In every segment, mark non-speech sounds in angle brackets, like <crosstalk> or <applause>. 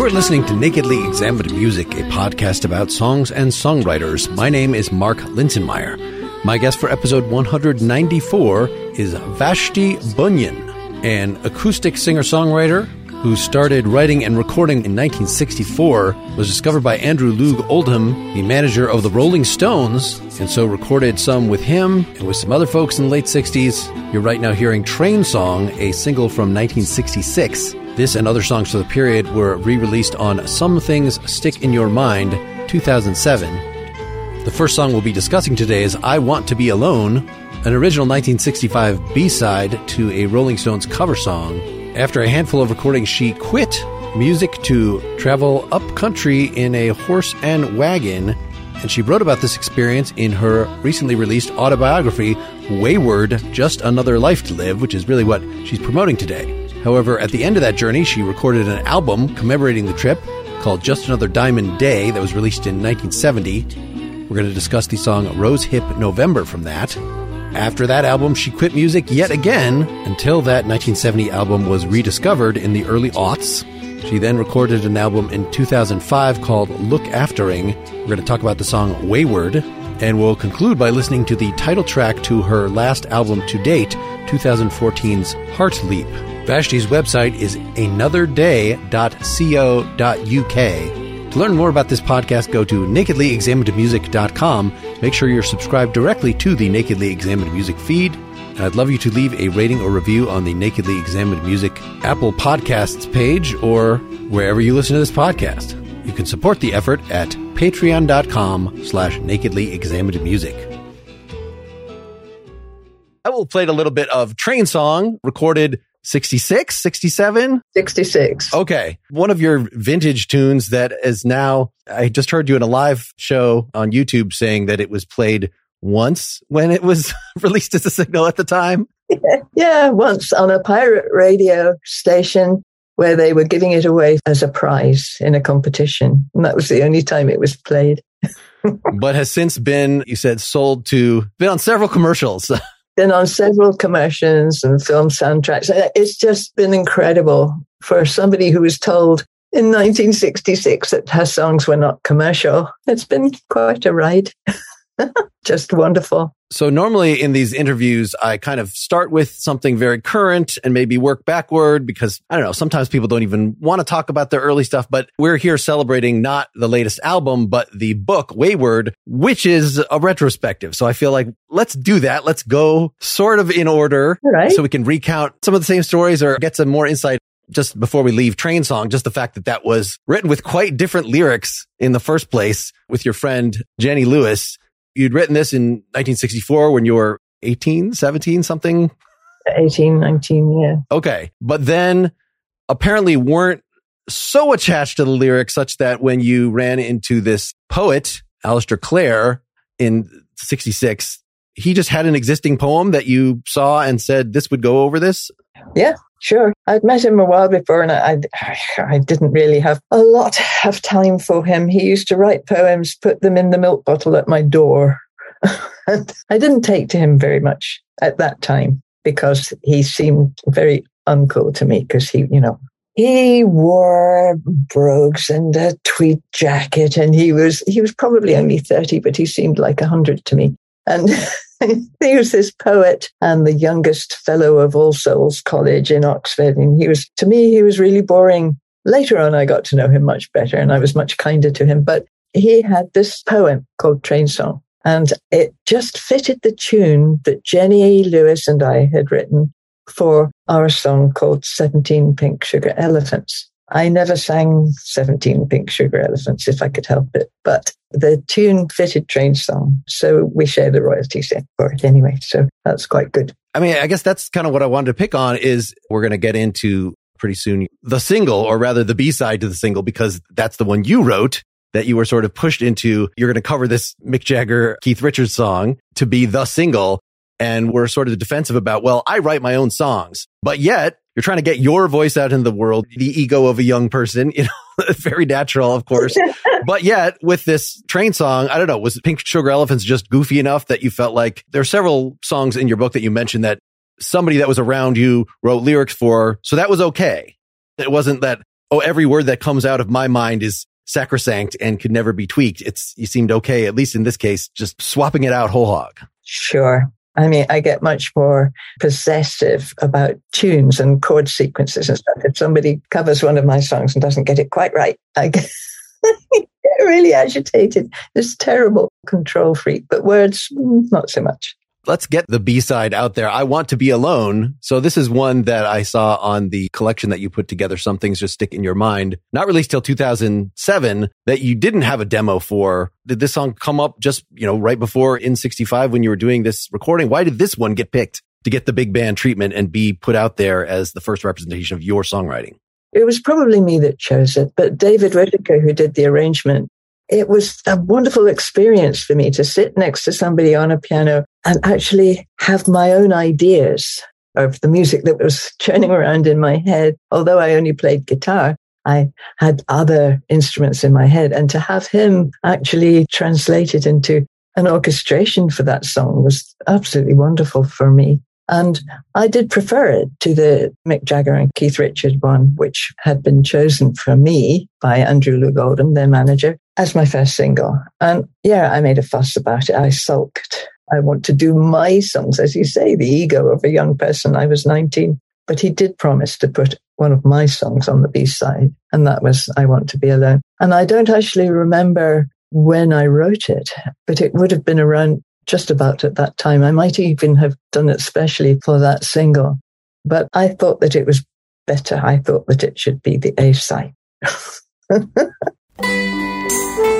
You're listening to Nakedly Examined Music, a podcast about songs and songwriters. My name is Mark Linsenmayer. My guest for episode 194 is Vashti Bunyan, an acoustic singer-songwriter who started writing and recording in 1964, was discovered by Andrew Loog Oldham, the manager of the Rolling Stones, and so recorded some with him and with some other folks in the late 60s. You're right now hearing Train Song, a single from 1966. This and other songs for the period were re released on Some Things Stick in Your Mind 2007. The first song we'll be discussing today is I Want to Be Alone, an original 1965 B side to a Rolling Stones cover song. After a handful of recordings, she quit music to travel up country in a horse and wagon, and she wrote about this experience in her recently released autobiography, Wayward Just Another Life to Live, which is really what she's promoting today. However, at the end of that journey, she recorded an album commemorating the trip called Just Another Diamond Day that was released in 1970. We're going to discuss the song Rose Hip November from that. After that album, she quit music yet again until that 1970 album was rediscovered in the early aughts. She then recorded an album in 2005 called Lookaftering. We're going to talk about the song Wayward, and we'll conclude by listening to the title track to her last album to date, 2014's Heartleap. Vashti's website is anotherday.co.uk. To learn more about this podcast, go to nakedlyexaminedmusic.com. Make sure you're subscribed directly to the Nakedly Examined Music feed. And I'd love you to leave a rating or review on the Nakedly Examined Music Apple Podcasts page or wherever you listen to this podcast. You can support the effort at patreon.com slash nakedly examined music. I will play a little bit of Train Song recorded 66, 67? 66. Okay. One of your vintage tunes that is now, I just heard you in a live show on YouTube saying that it was played once when it was <laughs> released as a signal at the time. <laughs> Yeah, once on a pirate radio station where they were giving it away as a prize in a competition. And that was the only time it was played. <laughs> but has since been, you said, sold to, been on several commercials. Been on several commercials and film soundtracks. Uh, it's just been incredible for somebody who was told in 1966 that her songs were not commercial. It's been quite a ride. <laughs> <laughs> just wonderful. So normally in these interviews, I kind of start with something very current and maybe work backward because I don't know. Sometimes people don't even want to talk about their early stuff, but we're here celebrating not the latest album, but the book Wayward, which is a retrospective. So I feel like let's do that. Let's go sort of in order right. so we can recount some of the same stories or get some more insight just before we leave train song, just the fact that that was written with quite different lyrics in the first place with your friend Jenny Lewis you'd written this in 1964 when you were 18, 17, something? 18, 19, yeah. Okay. But then apparently weren't so attached to the lyrics such that when you ran into this poet, Aleister Clare, in 66, he just had an existing poem that you saw and said this would go over this? Yeah, sure. I'd met him a while before and I, I, I, didn't really have a lot of time for him. He used to write poems, put them in the milk bottle at my door. <laughs> and I didn't take to him very much at that time because he seemed very uncool to me because he, you know, he wore brogues and a tweed jacket and he was he was probably only 30 but he seemed like a 100 to me and <laughs> <laughs> he was this poet and the youngest fellow of All Souls College in Oxford. And he was, to me, he was really boring. Later on, I got to know him much better and I was much kinder to him. But he had this poem called Train Song. And it just fitted the tune that Jenny Lewis and I had written for our song called 17 Pink Sugar Elephants. I never sang 17 Pink Sugar Elephants if I could help it, but the tune fitted Train Song. So we share the royalties for it anyway. So that's quite good. I mean, I guess that's kind of what I wanted to pick on is we're going to get into pretty soon the single or rather the B side to the single because that's the one you wrote that you were sort of pushed into. You're going to cover this Mick Jagger, Keith Richards song to be the single. And we're sort of defensive about, well, I write my own songs, but yet you're trying to get your voice out in the world, the ego of a young person, you know, <laughs> very natural, of course. <laughs> but yet with this train song, I don't know, was Pink Sugar Elephants just goofy enough that you felt like there are several songs in your book that you mentioned that somebody that was around you wrote lyrics for. So that was okay. It wasn't that oh, every word that comes out of my mind is sacrosanct and could never be tweaked. It's, you seemed okay, at least in this case, just swapping it out whole hog. Sure. I mean, I get much more possessive about tunes and chord sequences and stuff. If somebody covers one of my songs and doesn't get it quite right, I get, <laughs> really agitated. This terrible control freak, but words, mm, not so much let's get the B side out there. I want to be alone. So this is one that I saw on the collection that you put together. Some things just stick in your mind. Not released till 2007 that you didn't have a demo for. Did this song come up just, you know, right before in 65 when you were doing this recording? Why did this one get picked to get the big band treatment and be put out there as the first representation of your songwriting? It was probably me that chose it, but David Whitaker, who did the arrangement, it was a wonderful experience for me to sit next to somebody on a piano and actually have my own ideas of the music that was <laughs> churning around in my head. Although I only played guitar, I had other instruments in my head. And to have him actually translate it into an orchestration for that song was absolutely wonderful for me. And I did prefer it to the Mick Jagger and Keith Richard one, which had been chosen for me by Andrew Loog Oldham, their manager, as my first single. And yeah, I made a fuss about it. I sulked. I want to do my songs, as you say, the ego of a young person. I was 19, but he did promise to put one of my songs on the B side. And that was I Want to Be Alone. And I don't actually remember when I wrote it, but it would have been around just about at that time. I might even have done it specially for that single, but I thought that it was better. I thought that it should be the A side. <laughs>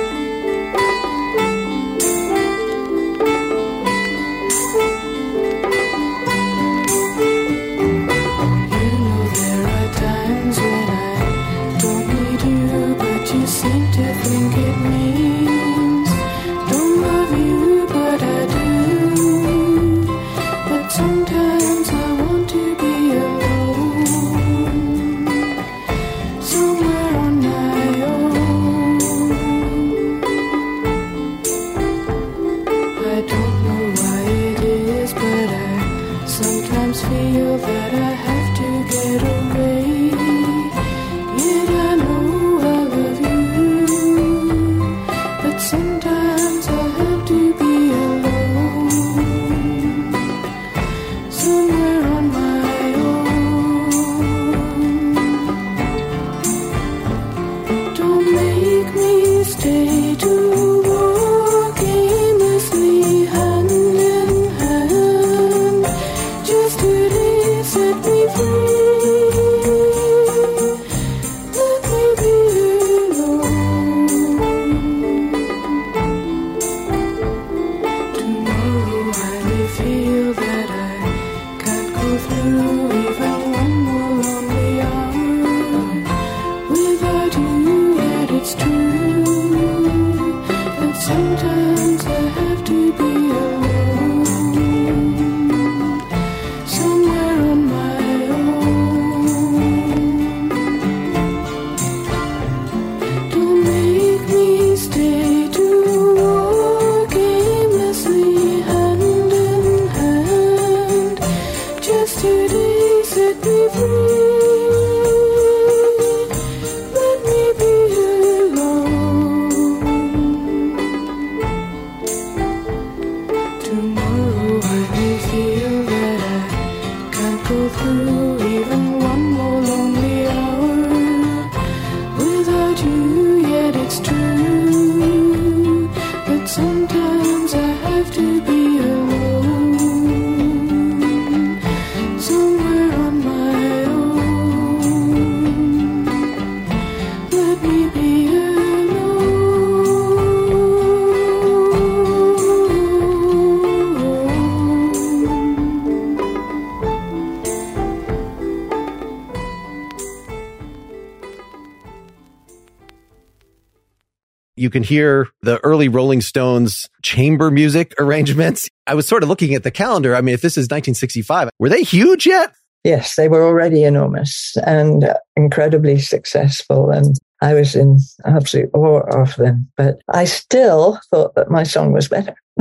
can hear the early Rolling Stones chamber music <laughs> arrangements. I was sort of looking at the calendar. I mean, if this is 1965, were they huge yet? Yes, they were already enormous and incredibly successful. And I was in absolute awe of them. But I still thought that my song was better. <laughs>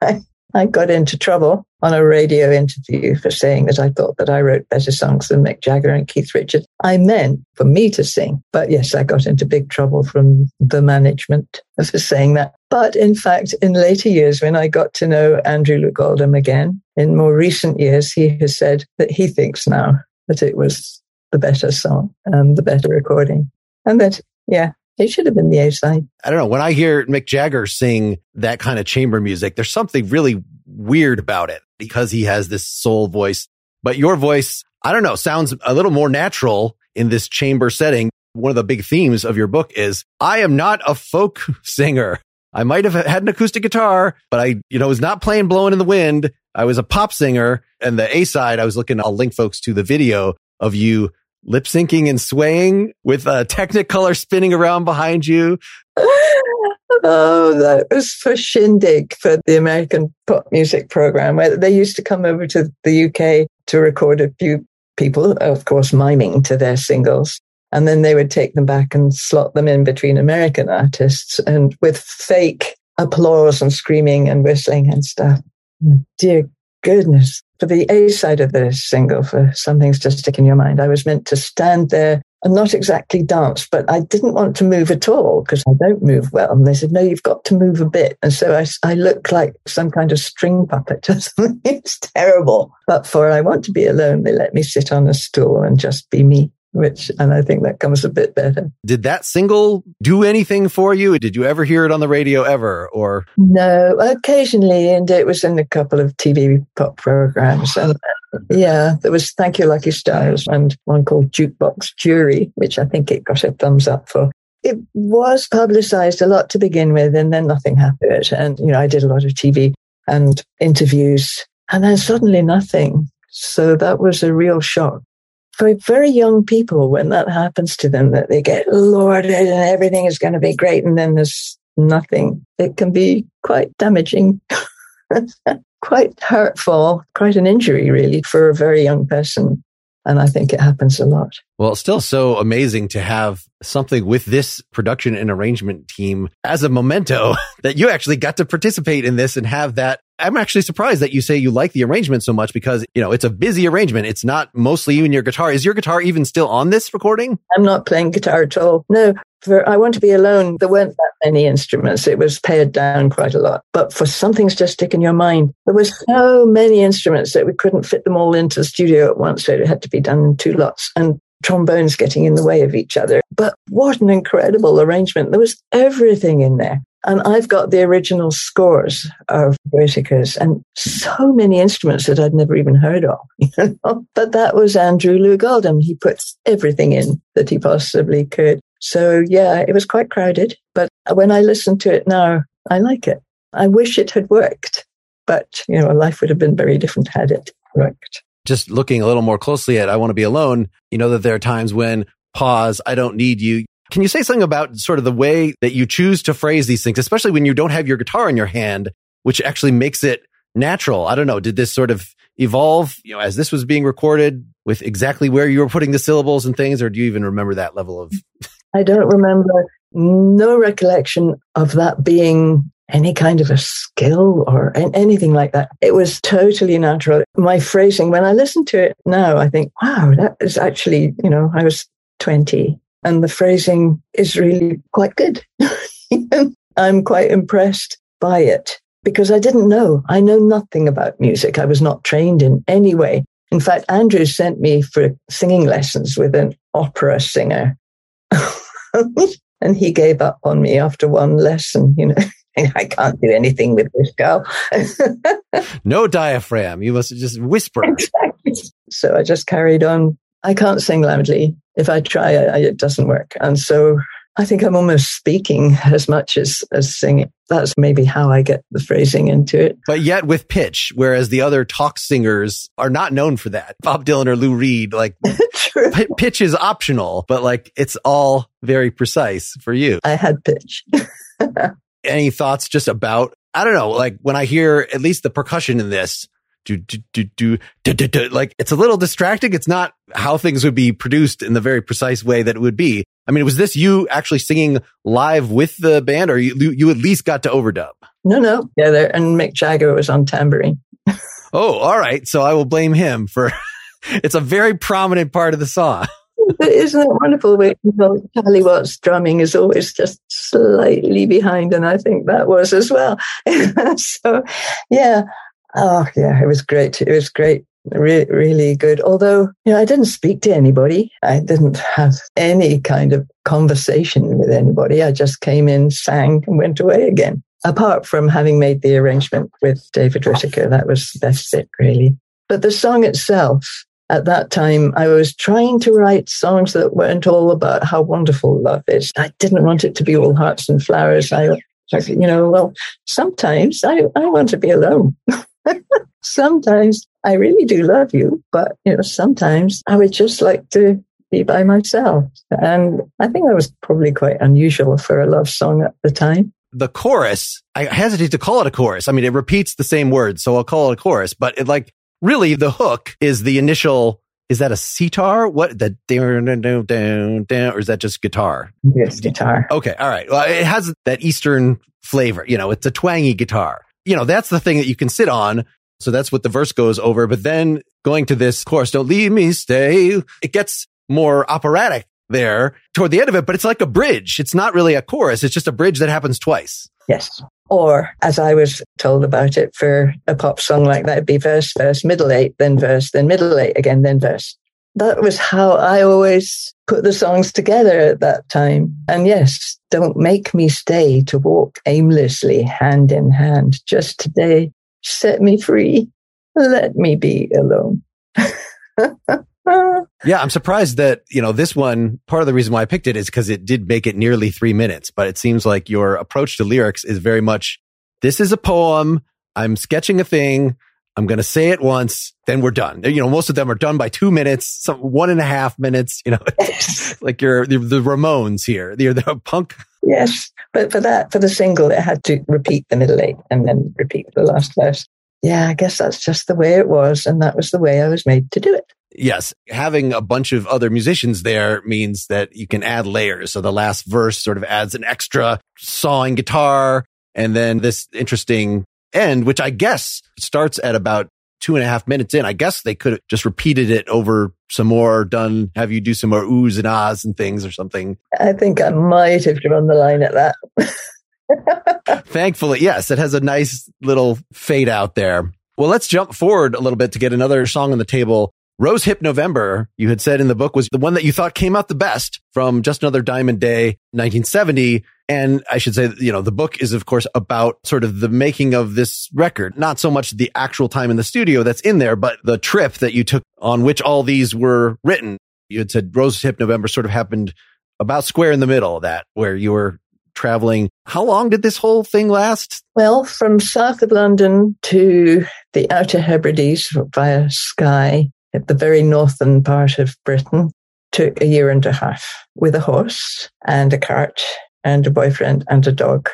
I got into trouble on a radio interview for saying that I thought that I wrote better songs than Mick Jagger and Keith Richards. I meant for me to sing. But yes, I got into big trouble from the management for saying that. But in fact, in later years, when I got to know Andrew Loog Oldham again, in more recent years, he has said that he thinks now that it was the better song and the better recording. And that, yeah, it should have been the A side. I don't know. When I hear Mick Jagger sing that kind of chamber music, there's something really weird about it because he has this soul voice. But your voice, I don't know, sounds a little more natural in this chamber setting. One of the big themes of your book is I am not a folk <laughs> singer. I might have had an acoustic guitar, but I, you know, was not playing blowing in the wind. I was a pop singer. And the A side, I was looking, I'll link folks to the video of you lip syncing and swaying with a Technicolor spinning around behind you. <laughs> Oh, that was for Shindig for the American pop music program, where they used to come over to the UK to record a few people, of course, miming to their singles. And then they would take them back and slot them in between American artists and with fake applause and screaming and whistling and stuff. Dear goodness for the A side of the single, for Something's to Stick in Your Mind, I was meant to stand there and not exactly dance, but I didn't want to move at all because I don't move well. And they said, no, you've got to move a bit. And so I, I look like some kind of string puppet or <laughs> something. It's terrible. But for I Want to Be Alone, they let me sit on a stool and just be me which, and I think that comes a bit better. Did that single do anything for you? Did you ever hear it on the radio ever or? No, occasionally. And it was in a couple of TV pop programs. And yeah, there was Thank You Lucky Stars and one called Jukebox Jury, which I think it got a thumbs up for. It was publicized a lot to begin with, and then nothing happened. And, you know, I did a lot of TV and interviews, and then suddenly nothing. So that was a real shock for very young people, when that happens to them, that they get lorded and everything is going to be great, and then there's nothing, it can be quite damaging, <laughs> quite hurtful, quite an injury, really, for a very young person. And I think it happens a lot. Well, it's still so amazing to have something with this production and arrangement team as a memento <laughs> that you actually got to participate in this and have that I'm actually surprised that you say you like the arrangement so much because, you know, it's a busy arrangement. It's not mostly you and your guitar. Is your guitar even still on this recording? I'm not playing guitar at all. No, for I Want to Be Alone, there weren't that many instruments. It was pared down quite a lot. But for Something's Just Stick in Your Mind, there was so many instruments that we couldn't fit them all into the studio at once. So it had to be done in two lots. And trombones getting in the way of each other. But what an incredible arrangement. There was everything in there. And I've got the original scores of Brassicas and so many instruments that I'd never even heard of. <laughs> You know? But that was Andrew Loog Oldham. He puts everything in that he possibly could. So yeah, it was quite crowded. But when I listen to it now, I like it. I wish it had worked. But, you know, life would have been very different had it worked. Just looking a little more closely at I Want to Be Alone, you know that there are times when pause, I don't need you. Can you say something about sort of the way that you choose to phrase these things, especially when you don't have your guitar in your hand, which actually makes it natural? I don't know. Did this sort of evolve, you know, as this was being recorded with exactly where you were putting the syllables and things, or do you even remember that level of? <laughs> I don't remember no recollection of that being any kind of a skill or anything like that. It was totally natural. My phrasing, when I listen to it now, I think, wow, that is actually, you know, I was 20 and the phrasing is really quite good. <laughs> I'm quite impressed by it because I didn't know. I know nothing about music. I was not trained in any way. In fact, Andrew sent me for singing lessons with an opera singer. <laughs> and he gave up on me after one lesson, you know. <laughs> I can't do anything with this girl. no diaphragm. You must just whisper. Exactly. So I just carried on. I can't sing loudly if I try, it doesn't work. And so I think I'm almost speaking as much as, as singing. That's maybe how I get the phrasing into it. But yet with pitch, whereas the other talk singers are not known for that. Bob Dylan or Lou Reed, like <laughs> p- pitch is optional, but like it's all very precise for you. I had pitch. <laughs> Any thoughts just about, I don't know, like when I hear at least the percussion in this, do, do, do, do, do, do, do. Like it's a little distracting. It's not how things would be produced in the very precise way that it would be. I mean, was this you actually singing live with the band or you, you at least got to overdub? No, no, together. And Mick Jagger was on tambourine. <laughs> oh, all right. So I will blame him for. <laughs> it's a very prominent part of the song. <laughs> But isn't it wonderful? You know, Charlie Watts drumming is always just slightly behind, and I think that was as well. so, yeah, oh yeah, it was great. It was great Re- really good. Although, you know, I didn't speak to anybody. I didn't have any kind of conversation with anybody. I just came in, sang, and went away again. Apart from having made the arrangement with David Whitaker, that was that's it really. But the song itself, at that time, I was trying to write songs that weren't all about how wonderful love is. I didn't want it to be all hearts and flowers. I, you know, well, sometimes I, I want to be alone. <laughs> sometimes I really do love you, but you know, sometimes I would just like to be by myself. And I think that was probably quite unusual for a love song at the time. The chorus, I hesitate to call it a chorus. I mean, it repeats the same words, so I'll call it a chorus, but it like really the hook is the initial is that a sitar? What the down down down down, or is that just guitar? Yes, guitar. Okay, all right. Well, it has that Eastern flavor. You know, it's a twangy guitar. You know, that's the thing that you can sit on so that's what the verse goes over. But then going to this chorus, don't leave me, stay. It gets more operatic there toward the end of it, but it's like a bridge. It's not really a chorus. It's just a bridge that happens twice. Yes. Or as I was told about it for a pop song like that, it'd be verse, verse, middle eight, then verse, then middle eight again, then verse. That was how I always put the songs together at that time. And yes, don't make me stay to walk aimlessly hand in hand. Just today, set me free. Let me be alone. <laughs> yeah, I'm surprised that, you know, this one, part of the reason why I picked it is because it did make it nearly three minutes, but it seems like your approach to lyrics is very much, this is a poem. I'm sketching a thing. I'm going to say it once, then we're done. You know, most of them are done by two minutes, some one and a half minutes, you know, <laughs> like you're the, the Ramones here. You're the punk Yes, but for that, for the single, it had to repeat the middle eight and then repeat the last verse. Yeah, I guess that's just the way it was. And that was the way I was made to do it. Yes. Having a bunch of other musicians there means that you can add layers. So the last verse sort of adds an extra sawing guitar and then this interesting end, which I guess starts at about two and a half minutes in. I guess they could have just repeated it over some more, done, have you do some more oohs and ahs and things or something. I think I might have drawn the line at that. <laughs> Thankfully, yes, it has a nice little fade out there. Well, let's jump forward a little bit to get another song on the table. Rose Hip November, you had said in the book, was the one that you thought came out the best from Just Another Diamond Day, 1970. And I should say, you know, the book is, of course, about sort of the making of this record, not so much the actual time in the studio that's in there, but the trip that you took on which all these were written. You had said Rose Hip November sort of happened about square in the middle of that, where you were traveling. How long did this whole thing last? Well, from south of London to the Outer Hebrides via Skye at the very northern part of Britain took a year and a half with a horse and a cart and a boyfriend and a dog.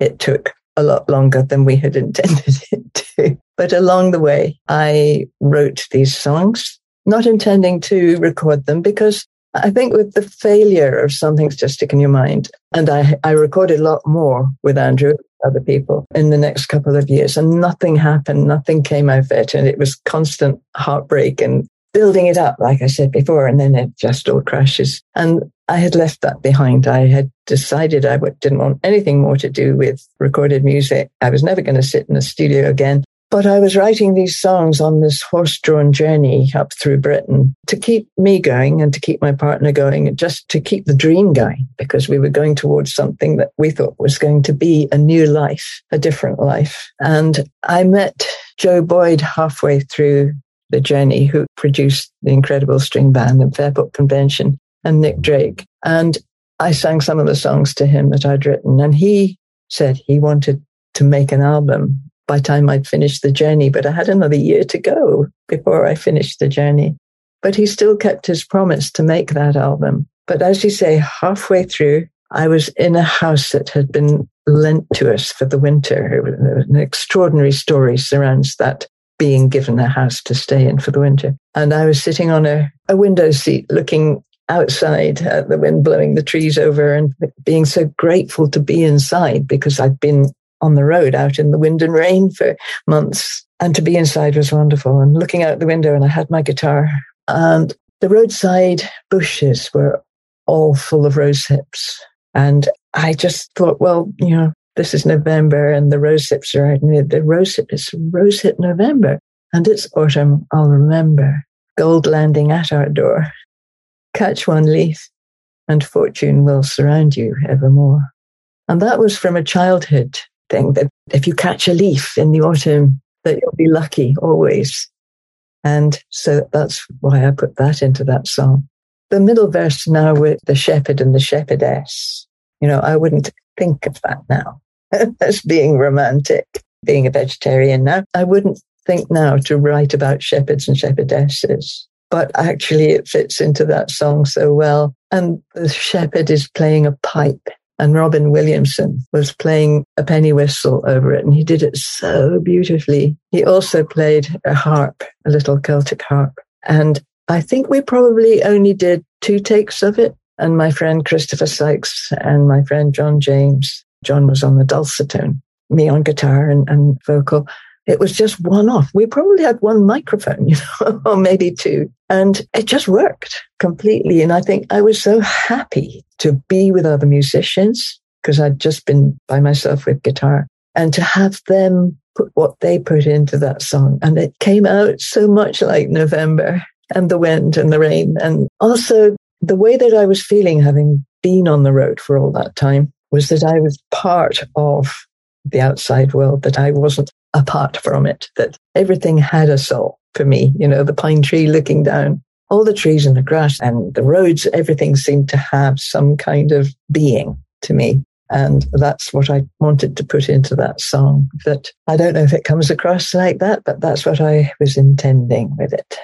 It took a lot longer than we had <laughs> intended it to. But along the way, I wrote these songs, not intending to record them because I think with the failure of something's just stick in your mind. And I, I recorded a lot more with Andrew, other people in the next couple of years and nothing happened. Nothing came of it. And it was constant heartbreak and building it up, like I said before, and then it just all crashes. And I had left that behind. I had decided I didn't want anything more to do with recorded music. I was never going to sit in a studio again. But I was writing these songs on this horse drawn journey up through Britain to keep me going and to keep my partner going and just to keep the dream going because we were going towards something that we thought was going to be a new life, a different life. And I met Joe Boyd halfway through the journey who produced the incredible string band and Fairport Convention and Nick Drake. And I sang some of the songs to him that I'd written and he said he wanted to make an album by time I'd finished the journey, but I had another year to go before I finished the journey. But he still kept his promise to make that album. But as you say, halfway through, I was in a house that had been lent to us for the winter. An extraordinary story surrounds that being given a house to stay in for the winter. And I was sitting on a, a window seat looking outside at the wind blowing the trees over and being so grateful to be inside because I'd been on the road out in the wind and rain for months. And to be inside was wonderful. And looking out the window, and I had my guitar, and the roadside bushes were all full of rose hips. And I just thought, well, you know, this is November and the rose hips are out. And the rose hip is rose hip November. And it's autumn, I'll remember. Gold landing at our door. Catch one leaf, and fortune will surround you evermore. And that was from a childhood thing that if you catch a leaf in the autumn, that you'll be lucky always. And so that's why I put that into that song. The middle verse now with the shepherd and the shepherdess, you know, I wouldn't think of that now <laughs> as being romantic, being a vegetarian now. I wouldn't think now to write about shepherds and shepherdesses, but actually it fits into that song so well. And the shepherd is playing a pipe and Robin Williamson was playing a penny whistle over it, and he did it so beautifully. He also played a harp, a little Celtic harp. And I think we probably only did two takes of it. And my friend Christopher Sykes and my friend John James, John was on the dulcitone, me on guitar and, and vocal. It was just one off. We probably had one microphone, <laughs> you know, or maybe two. And it just worked completely. And I think I was so happy to be with other musicians because I'd just been by myself with guitar and to have them put what they put into that song. And it came out so much like November and the wind and the rain. And also the way that I was feeling having been on the road for all that time was that I was part of the outside world, that I wasn't apart from it, that everything had a soul for me. You know, the pine tree looking down, all the trees and the grass and the roads, everything seemed to have some kind of being to me. And that's what I wanted to put into that song. That I don't know if it comes across like that, but that's what I was intending with it.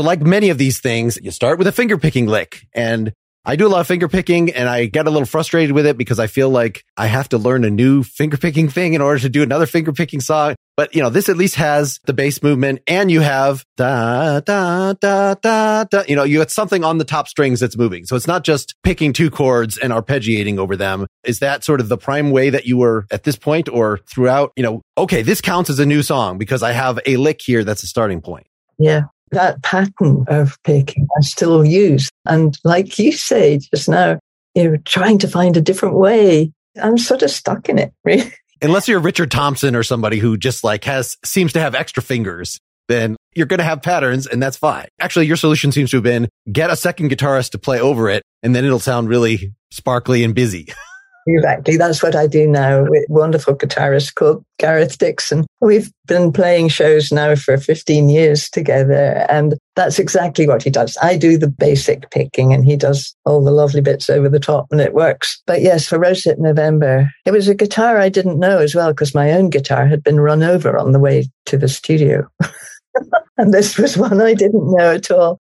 So like many of these things, you start with a finger picking lick and I do a lot of finger picking and I get a little frustrated with it because I feel like I have to learn a new finger picking thing in order to do another finger picking song. But you know, this at least has the bass movement and you have da, da, da, da, da. You know, you got something on the top strings that's moving. So it's not just picking two chords and arpeggiating over them. Is that sort of the prime way that you were at this point or throughout? You know, okay, this counts as a new song because I have a lick here that's a starting point. Yeah that pattern of picking I still use. And like you say just now, you're trying to find a different way. I'm sort of stuck in it, <laughs> really. Unless you're Richard Thompson or somebody who just like has, seems to have extra fingers, then you're going to have patterns and that's fine. Actually, your solution seems to have been get a second guitarist to play over it and then it'll sound really sparkly and busy. <laughs> Exactly. That's what I do now with wonderful guitarist called Gareth Dixon. We've been playing shows now for 15 years together. And that's exactly what he does. I do the basic picking and he does all the lovely bits over the top and it works. But yes, for Rosehip November, it was a guitar I didn't know as well because my own guitar had been run over on the way to the studio. <laughs> and this was one I didn't know at all.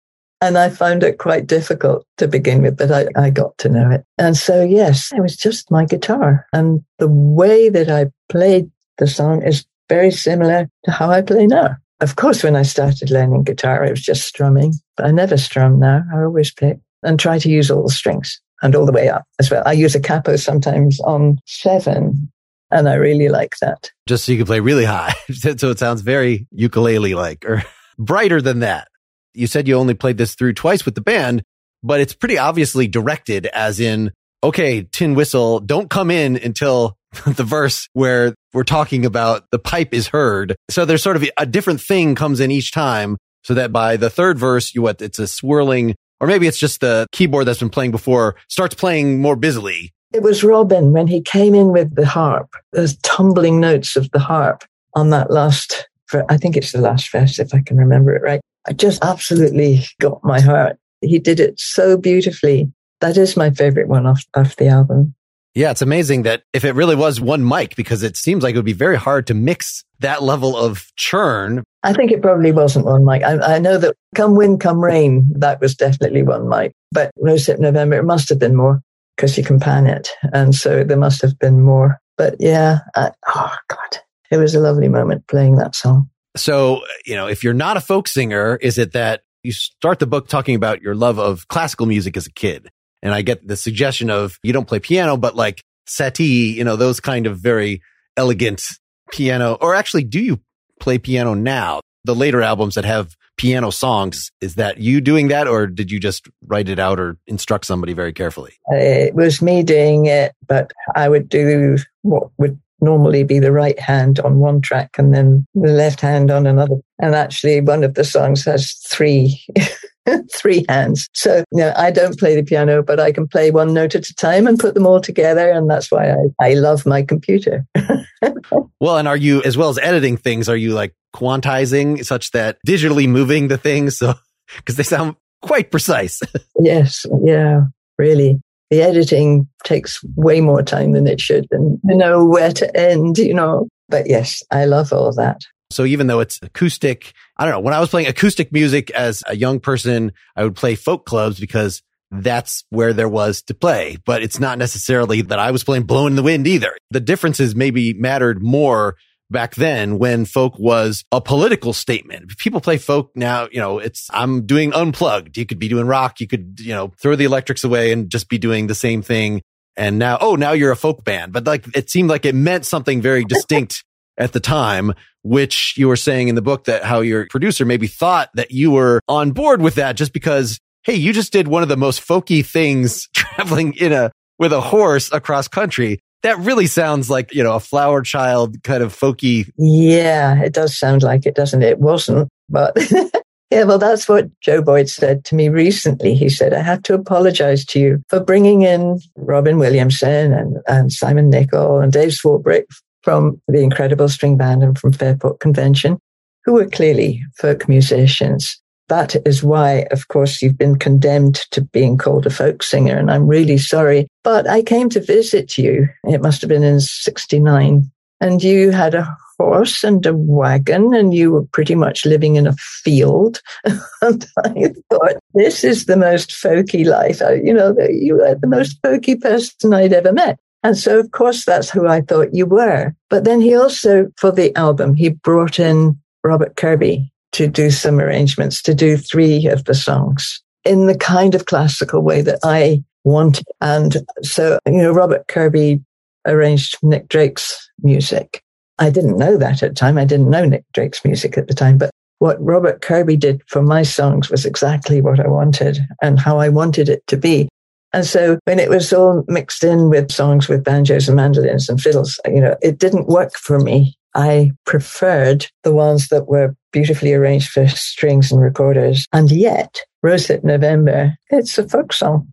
And I found it quite difficult to begin with, but I, I got to know it. And so, yes, it was just my guitar. And the way that I played the song is very similar to how I play now. Of course, when I started learning guitar, it was just strumming, but I never strum now. I always pick and try to use all the strings and all the way up as well. I use a capo sometimes on seven, and I really like that. Just so you can play really high. <laughs> so it sounds very ukulele like or <laughs> brighter than that you said you only played this through twice with the band, but it's pretty obviously directed as in, okay, tin whistle, don't come in until <laughs> the verse where we're talking about the pipe is heard. So there's sort of a different thing comes in each time so that by the third verse, you what, it's a swirling, or maybe it's just the keyboard that's been playing before starts playing more busily. It was Robin when he came in with the harp, those tumbling notes of the harp on that last, I think it's the last verse, if I can remember it right. I just absolutely got my heart. He did it so beautifully. That is my favorite one off, off the album. Yeah, it's amazing that if it really was one mic, because it seems like it would be very hard to mix that level of churn. I think it probably wasn't one mic. I, I know that come wind, come rain, that was definitely one mic. But Rosehip November, it must have been more because you can pan it. And so there must have been more. But yeah, I, oh God, it was a lovely moment playing that song. So, you know, if you're not a folk singer, is it that you start the book talking about your love of classical music as a kid? And I get the suggestion of you don't play piano, but like Satie, you know, those kind of very elegant piano, or actually, do you play piano now? The later albums that have piano songs, is that you doing that or did you just write it out or instruct somebody very carefully? It was me doing it, but I would do what would normally be the right hand on one track and then the left hand on another. And actually, one of the songs has three. <laughs> three hands. So, you know, I don't play the piano, but I can play one note at a time and put them all together. And that's why I, I love my computer. <laughs> well, and are you, as well as editing things, are you like quantizing such that digitally moving the things? So, <laughs> because they sound quite precise. yes. Yeah, really the editing takes way more time than it should and you know where to end, you know. But yes, I love all that. So even though it's acoustic, I don't know, when I was playing acoustic music as a young person, I would play folk clubs because that's where there was to play. But it's not necessarily that I was playing blowing in the wind either. The differences maybe mattered more back then when folk was a political statement. People play folk now, you know, it's, I'm doing unplugged. You could be doing rock. You could, you know, throw the electrics away and just be doing the same thing. And now, oh, now you're a folk band. But like, it seemed like it meant something very <laughs> distinct at the time, which you were saying in the book that how your producer maybe thought that you were on board with that just because, Hey, you just did one of the most folky things <laughs> traveling in a, with a horse across country that really sounds like, you know, a flower child kind of folky. Yeah, it does sound like it, doesn't it? It wasn't, but <laughs> yeah, well, that's what Joe Boyd said to me recently. He said, I have to apologize to you for bringing in Robin Williamson and, and Simon Nicol and Dave Swarbrick from the Incredible String Band and from Fairport Convention, who were clearly folk musicians that is why, of course, you've been condemned to being called a folk singer. And I'm really sorry. But I came to visit you. It must have been in 69. And you had a horse and a wagon, and you were pretty much living in a field. <laughs> and I thought, this is the most folky life. You know, you were the most folky person I'd ever met. And so, of course, that's who I thought you were. But then he also, for the album, he brought in Robert Kirby to do some arrangements, to do three of the songs in the kind of classical way that I wanted. And so, you know, Robert Kirby arranged Nick Drake's music. I didn't know that at the time. I didn't know Nick Drake's music at the time, but what Robert Kirby did for my songs was exactly what I wanted and how I wanted it to be. And so when it was all mixed in with songs with banjos and mandolins and fiddles, you know, it didn't work for me. I preferred the ones that were beautifully arranged for strings and recorders. And yet, Rose Hip November, it's a folk song.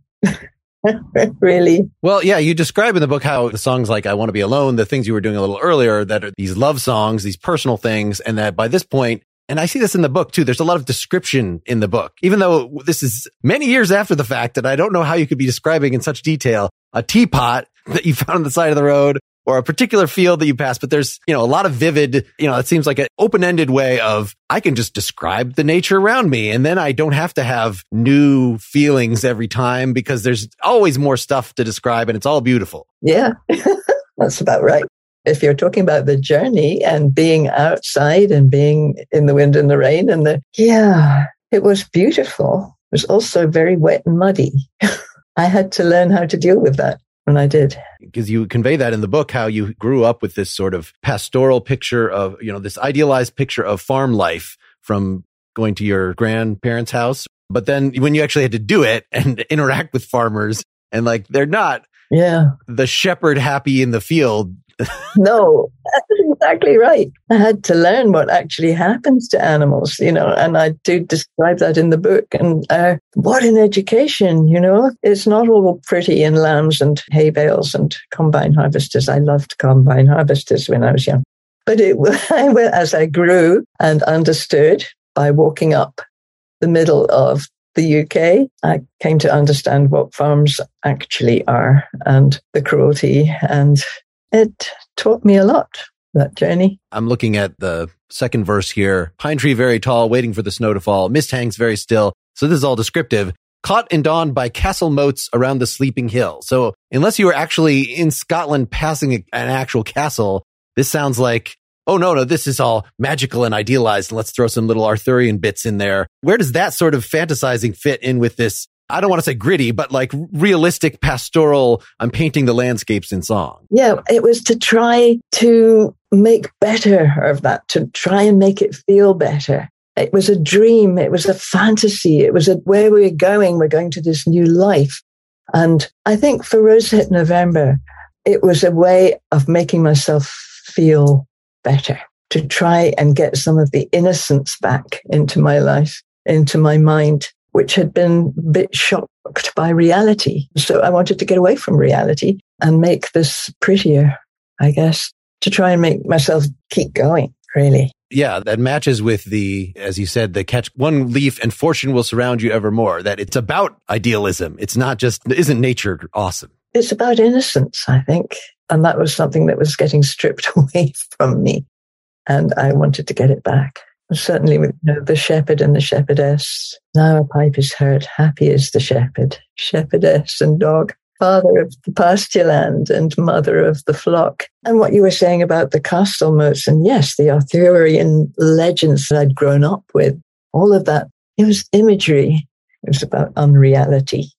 <laughs> really. Well, yeah, you describe in the book how the songs like I Want to Be Alone, the things you were doing a little earlier that are these love songs, these personal things, and that by this point, and I see this in the book too. There's a lot of description in the book, even though this is many years after the fact that I don't know how you could be describing in such detail a teapot that you found on the side of the road or a particular field that you pass, But there's, you know, a lot of vivid, you know, it seems like an open ended way of I can just describe the nature around me. And then I don't have to have new feelings every time because there's always more stuff to describe and it's all beautiful. Yeah, <laughs> that's about right if you're talking about the journey and being outside and being in the wind and the rain and the, yeah, it was beautiful. It was also very wet and muddy. <laughs> I had to learn how to deal with that. And I did. Because you convey that in the book, how you grew up with this sort of pastoral picture of, you know, this idealized picture of farm life from going to your grandparents' house. But then when you actually had to do it <laughs> and interact with farmers and like they're not yeah the shepherd happy in the field <laughs> no, <laughs> exactly right. I had to learn what actually happens to animals, you know, and I do describe that in the book. And uh, what an education, you know, it's not all pretty in lambs and hay bales and combine harvesters. I loved combine harvesters when I was young. But it, <laughs> as I grew and understood by walking up the middle of the UK, I came to understand what farms actually are and the cruelty and it taught me a lot, that journey. I'm looking at the second verse here. Pine tree very tall, waiting for the snow to fall. Mist hangs very still. So this is all descriptive. Caught in dawn by castle moats around the sleeping hill. So unless you were actually in Scotland passing an actual castle, this sounds like, oh no, no, this is all magical and idealized. Let's throw some little Arthurian bits in there. Where does that sort of fantasizing fit in with this I don't want to say gritty, but like realistic pastoral. I'm painting the landscapes in song. Yeah, it was to try to make better of that, to try and make it feel better. It was a dream. It was a fantasy. It was a, where we we're going. We're going to this new life. And I think for Rose Hip November, it was a way of making myself feel better, to try and get some of the innocence back into my life, into my mind which had been a bit shocked by reality. So I wanted to get away from reality and make this prettier, I guess, to try and make myself keep going, really. Yeah, that matches with the, as you said, the catch one leaf and fortune will surround you evermore. That it's about idealism. It's not just, isn't nature awesome? It's about innocence, I think. And that was something that was getting stripped <laughs> away from me. And I wanted to get it back certainly with you know, the shepherd and the shepherdess. Now a pipe is heard, happy is the shepherd, shepherdess and dog, father of the pasture land and mother of the flock. And what you were saying about the castle moats, and yes, the Arthurian legends that I'd grown up with, all of that, it was imagery. It was about unreality.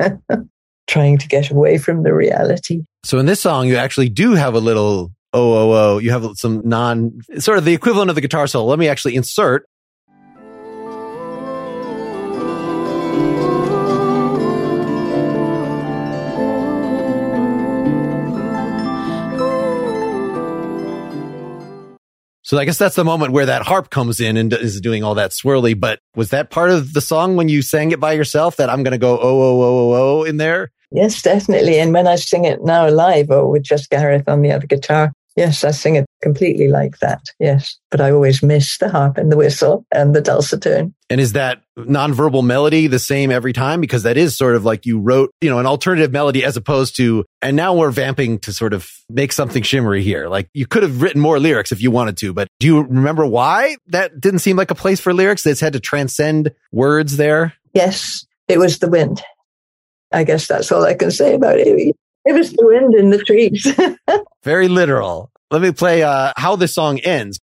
<laughs> Trying to get away from the reality. So in this song, you actually do have a little oh, oh, oh, you have some non, sort of the equivalent of the guitar solo. Let me actually insert. So I guess that's the moment where that harp comes in and is doing all that swirly. But was that part of the song when you sang it by yourself that I'm going to go, oh, oh, oh, oh, oh in there? Yes, definitely. And when I sing it now live or with just Gareth on the other guitar, Yes, I sing it completely like that. Yes. But I always miss the harp and the whistle and the dulcitone. And is that nonverbal melody the same every time? Because that is sort of like you wrote, you know, an alternative melody as opposed to, and now we're vamping to sort of make something shimmery here. Like you could have written more lyrics if you wanted to, but do you remember why that didn't seem like a place for lyrics? It's had to transcend words there? Yes, it was the wind. I guess that's all I can say about it. It was the wind in the trees. <laughs> Very literal. Let me play uh, how this song ends.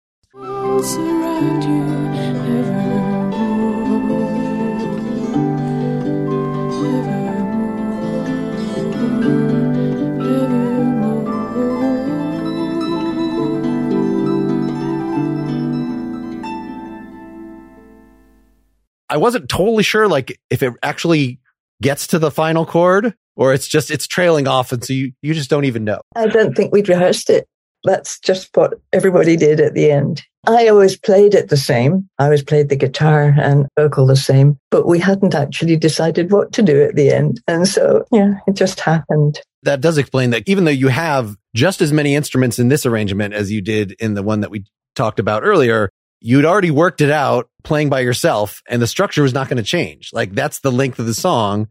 I wasn't totally sure, like, if it actually gets to the final chord or it's just, it's trailing off. And so you, you just don't even know. I don't think we'd rehearsed it. That's just what everybody did at the end. I always played it the same. I always played the guitar and vocal the same, but we hadn't actually decided what to do at the end. And so, yeah, it just happened. That does explain that even though you have just as many instruments in this arrangement as you did in the one that we talked about earlier, you'd already worked it out playing by yourself and the structure was not going to change. Like that's the length of the song.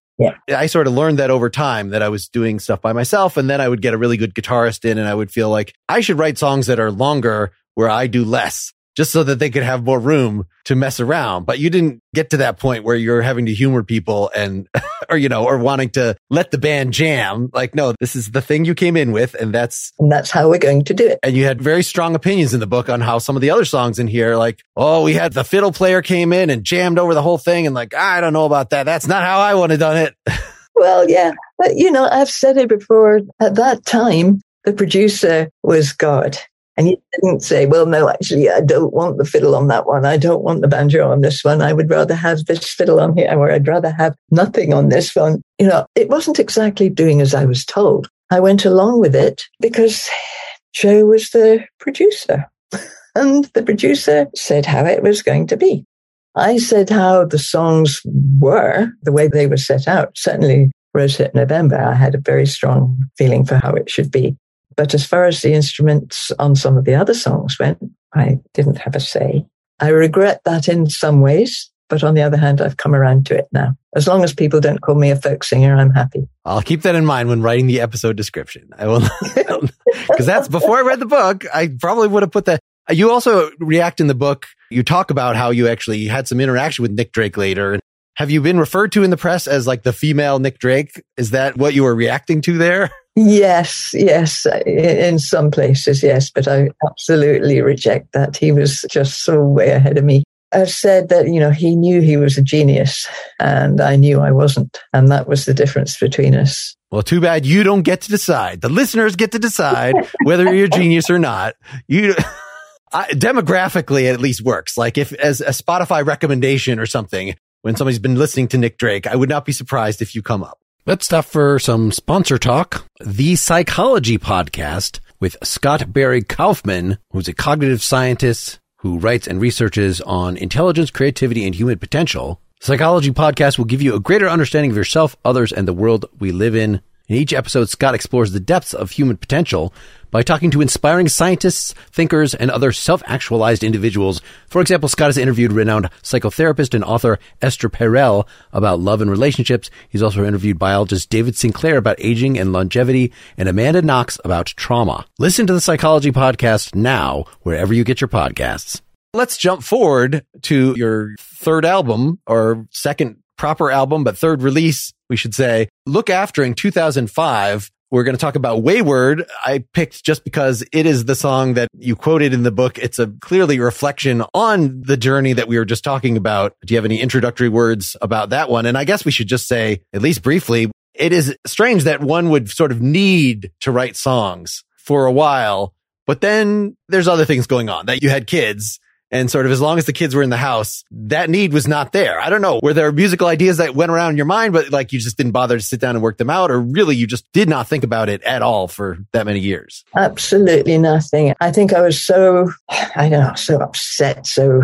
Yeah. I sort of learned that over time that I was doing stuff by myself and then I would get a really good guitarist in and I would feel like I should write songs that are longer where I do less just so that they could have more room to mess around. But you didn't get to that point where you're having to humor people and, <laughs> or, you know, or wanting to let the band jam. Like, no, this is the thing you came in with. And that's, and that's how we're going to do it. And you had very strong opinions in the book on how some of the other songs in here, like, oh, we had the fiddle player came in and jammed over the whole thing. And like, I don't know about that. That's not how I would have done it. <laughs> well, yeah. But, you know, I've said it before at that time, the producer was God. And you didn't say, well, no, actually, I don't want the fiddle on that one. I don't want the banjo on this one. I would rather have this fiddle on here, or I'd rather have nothing on this one. You know, it wasn't exactly doing as I was told. I went along with it because Joe was the producer. <laughs> and the producer said how it was going to be. I said how the songs were, the way they were set out. Certainly, Rose Hip November, I had a very strong feeling for how it should be. But as far as the instruments on some of the other songs went, I didn't have a say. I regret that in some ways, but on the other hand, I've come around to it now. As long as people don't call me a folk singer, I'm happy. I'll keep that in mind when writing the episode description. I will, because <laughs> that's before I read the book. I probably would have put that. You also react in the book. You talk about how you actually had some interaction with Nick Drake later. Have you been referred to in the press as like the female Nick Drake? Is that what you were reacting to there? <laughs> Yes, yes, in some places, yes, but I absolutely reject that. He was just so way ahead of me. I've said that, you know, he knew he was a genius and I knew I wasn't. And that was the difference between us. Well, too bad you don't get to decide. The listeners get to decide <laughs> whether you're a genius or not. You, <laughs> I, demographically, it at least works. Like if as a Spotify recommendation or something, when somebody's been listening to Nick Drake, I would not be surprised if you come up. Let's stop for some sponsor talk. The Psychology Podcast with Scott Barry Kaufman, who's a cognitive scientist who writes and researches on intelligence, creativity, and human potential. Psychology Podcast will give you a greater understanding of yourself, others, and the world we live in. In each episode, Scott explores the depths of human potential by talking to inspiring scientists, thinkers, and other self-actualized individuals. For example, Scott has interviewed renowned psychotherapist and author Esther Perel about love and relationships. He's also interviewed biologist David Sinclair about aging and longevity and Amanda Knox about trauma. Listen to the Psychology Podcast now, wherever you get your podcasts. Let's jump forward to your third album or second proper album, but third release, we should say. Lookaftering 2005 we're going to talk about Wayward. I picked just because it is the song that you quoted in the book. It's a clearly reflection on the journey that we were just talking about. Do you have any introductory words about that one? And I guess we should just say, at least briefly, it is strange that one would sort of need to write songs for a while, but then there's other things going on that you had kids and sort of as long as the kids were in the house, that need was not there. I don't know. Were there musical ideas that went around in your mind, but like you just didn't bother to sit down and work them out? Or really you just did not think about it at all for that many years? Absolutely nothing. I think I was so, I don't know, so upset. So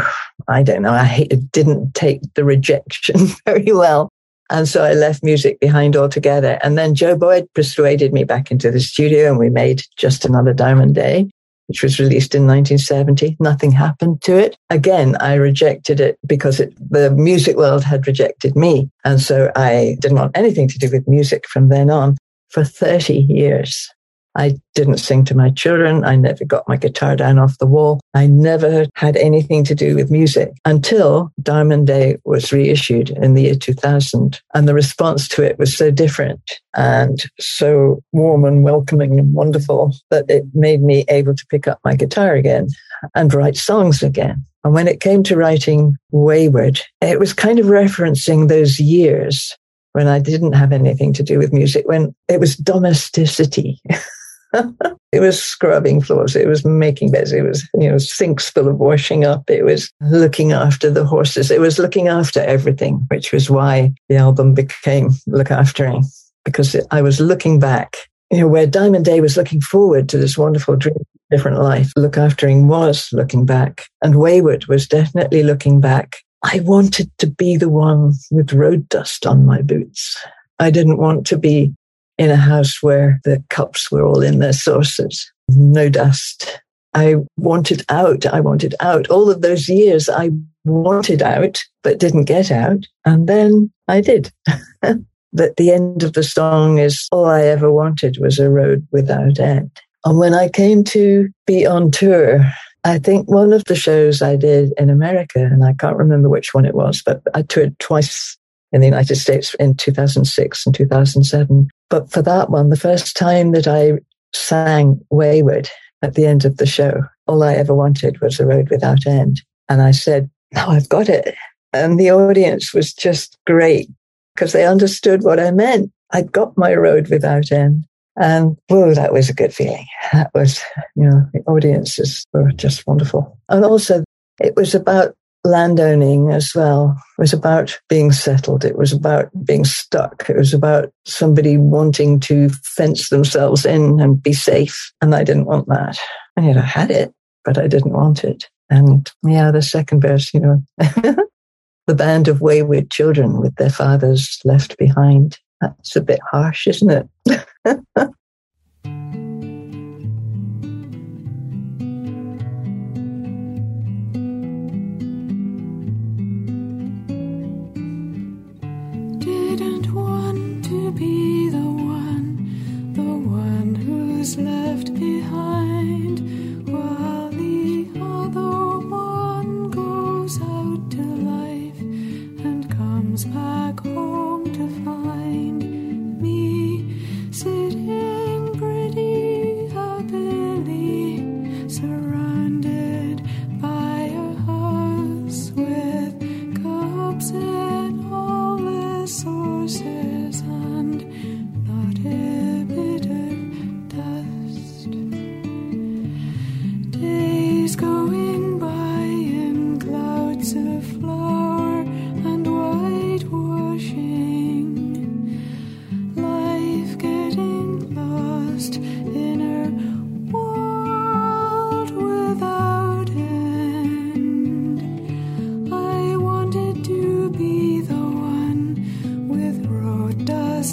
I don't know. I didn't take the rejection <laughs> very well. And so I left music behind altogether. And then Joe Boyd persuaded me back into the studio and we made just another Diamond Day which was released in 1970. Nothing happened to it. Again, I rejected it because it, the music world had rejected me. And so I didn't want anything to do with music from then on for 30 years. I didn't sing to my children. I never got my guitar down off the wall. I never had anything to do with music until Diamond Day was reissued in the year 2000. And the response to it was so different and so warm and welcoming and wonderful that it made me able to pick up my guitar again and write songs again. And when it came to writing Wayward, it was kind of referencing those years when I didn't have anything to do with music, when it was domesticity. <laughs> <laughs> it was scrubbing floors. It was making beds. It was, you know, sinks full of washing up. It was looking after the horses. It was looking after everything, which was why the album became Lookaftering, because I was looking back, you know, where Diamond Day was looking forward to this wonderful dream, different life. Lookaftering was looking back and Wayward was definitely looking back. I wanted to be the one with road dust on my boots. I didn't want to be in a house where the cups were all in their saucers, no dust. I wanted out. I wanted out. All of those years I wanted out, but didn't get out. And then I did. <laughs> but the end of the song is all I ever wanted was a road without end. And when I came to be on tour, I think one of the shows I did in America, and I can't remember which one it was, but I toured twice in the United States in 2006 and 2007. But for that one, the first time that I sang Wayward at the end of the show, all I ever wanted was a road without end. And I said, now I've got it. And the audience was just great because they understood what I meant. I'd got my road without end. And whoa, that was a good feeling. That was, you know, the audiences were just wonderful. And also it was about landowning as well. Was about being settled. It was about being stuck. It was about somebody wanting to fence themselves in and be safe. And I didn't want that. And yet I had it, but I didn't want it. And yeah, the second verse, you know, <laughs> the band of wayward children with their fathers left behind. That's a bit harsh, isn't it? <laughs>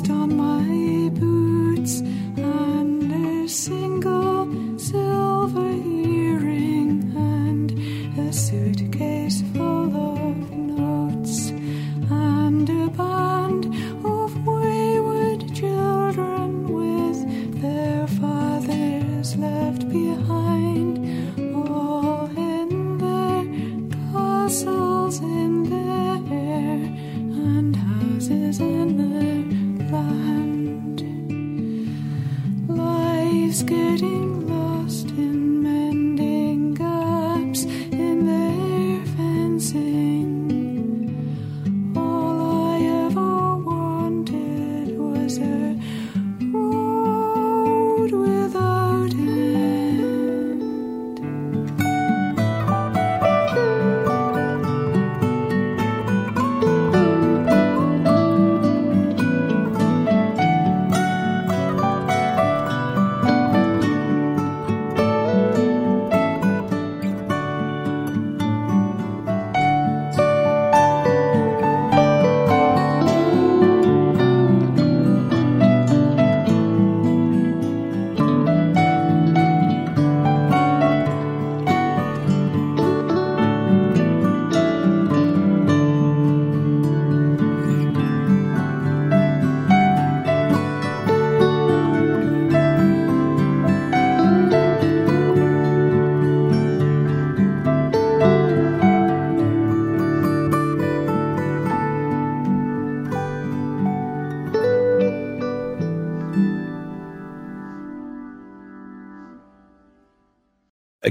on my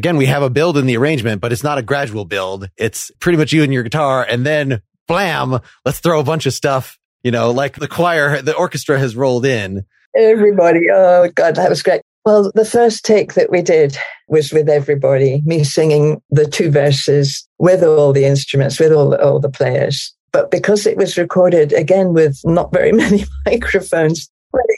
again, we have a build in the arrangement, but it's not a gradual build. It's pretty much you and your guitar. And then blam, let's throw a bunch of stuff, you know, like the choir, the orchestra has rolled in. Everybody. Oh God, that was great. Well, the first take that we did was with everybody, me singing the two verses with all the instruments, with all the, all the players. But because it was recorded again with not very <laughs> many microphones,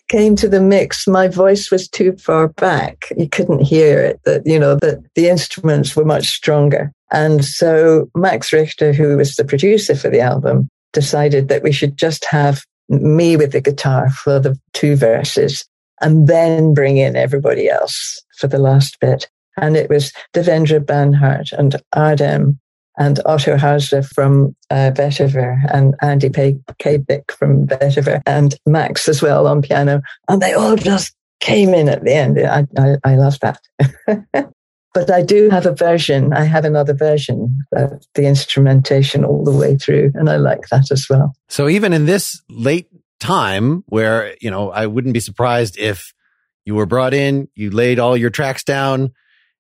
came to the mix, my voice was too far back. You couldn't hear it. That you know that the instruments were much stronger, and so Max Richter, who was the producer for the album, decided that we should just have me with the guitar for the two verses and then bring in everybody else for the last bit. And it was Devendra Banhart and Adam and Otto Hauser from uh, Vetiver and Andy Cabic from Vetiver and Max as well on piano. And they all just came in at the end. I, I, I love that. <laughs> but I do have a version. I have another version of the instrumentation all the way through. And I like that as well. So even in this late time where, you know, I wouldn't be surprised if you were brought in, you laid all your tracks down,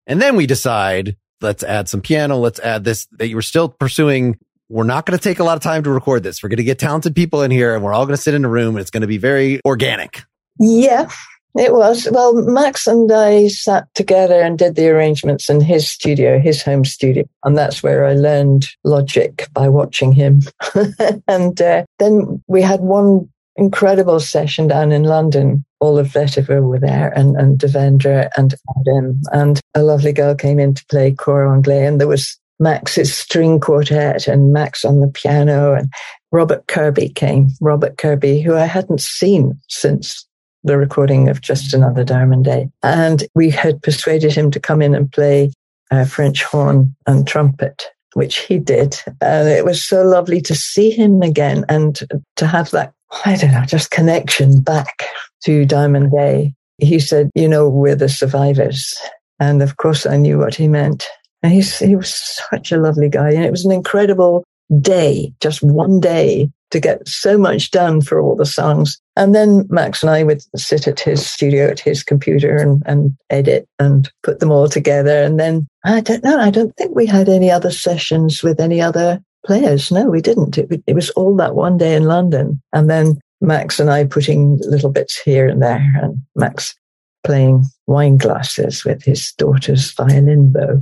and then we decide, let's add some piano, let's add this, that you were still pursuing. We're not going to take a lot of time to record this. We're going to get talented people in here and we're all going to sit in a room and it's going to be very organic. Yeah, it was. Well, Max and I sat together and did the arrangements in his studio, his home studio. And that's where I learned logic by watching him. <laughs> and uh, then we had one incredible session down in London. All of Vetiver were there and, and Devendra and Adam. And a lovely girl came in to play Cor Anglais. And there was Max's string quartet and Max on the piano. And Robert Kirby came, Robert Kirby, who I hadn't seen since the recording of Just Another Diamond Day. And we had persuaded him to come in and play uh, French horn and trumpet which he did. And it was so lovely to see him again and to have that I don't know, just connection back to Diamond Day. He said, you know, we're the survivors. And of course I knew what he meant. And he was such a lovely guy. And it was an incredible day, just one day to get so much done for all the songs. And then Max and I would sit at his studio, at his computer and, and edit and put them all together. And then I don't know, I don't think we had any other sessions with any other players. No, we didn't. It, it was all that one day in London. And then Max and I putting little bits here and there, and Max playing wine glasses with his daughter's violin bow.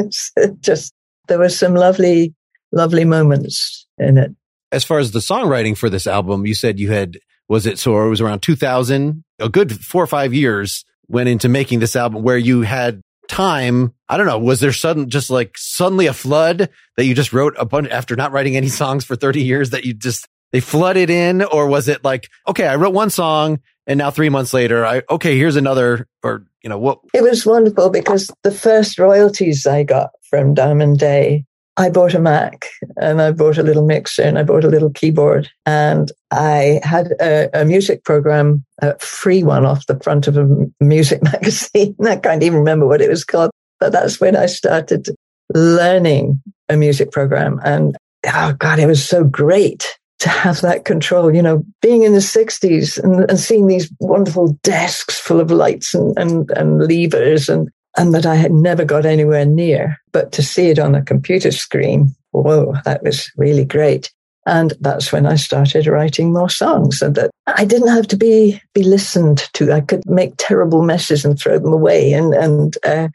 <laughs> just, there were some lovely, lovely moments in it. As far as the songwriting for this album, you said you had, was it, so it was around 2000, a good four or five years went into making this album where you had time, I don't know, was there sudden, just like suddenly a flood that you just wrote a bunch after not writing any songs for 30 years that you just, they flooded in? Or was it like, okay, I wrote one song and now three months later, I, okay, here's another, or, you know, what? It was wonderful because the first royalties I got from Diamond Day I bought a Mac and I bought a little mixer and I bought a little keyboard and I had a, a music program, a free one off the front of a music <laughs> magazine. I can't even remember what it was called, but that's when I started learning a music program. And oh God, it was so great to have that control, you know, being in the 60s and, and seeing these wonderful desks full of lights and, and, and levers and and that I had never got anywhere near. But to see it on a computer screen, whoa, that was really great. And that's when I started writing more songs and that I didn't have to be, be listened to. I could make terrible messes and throw them away. And, and, uh,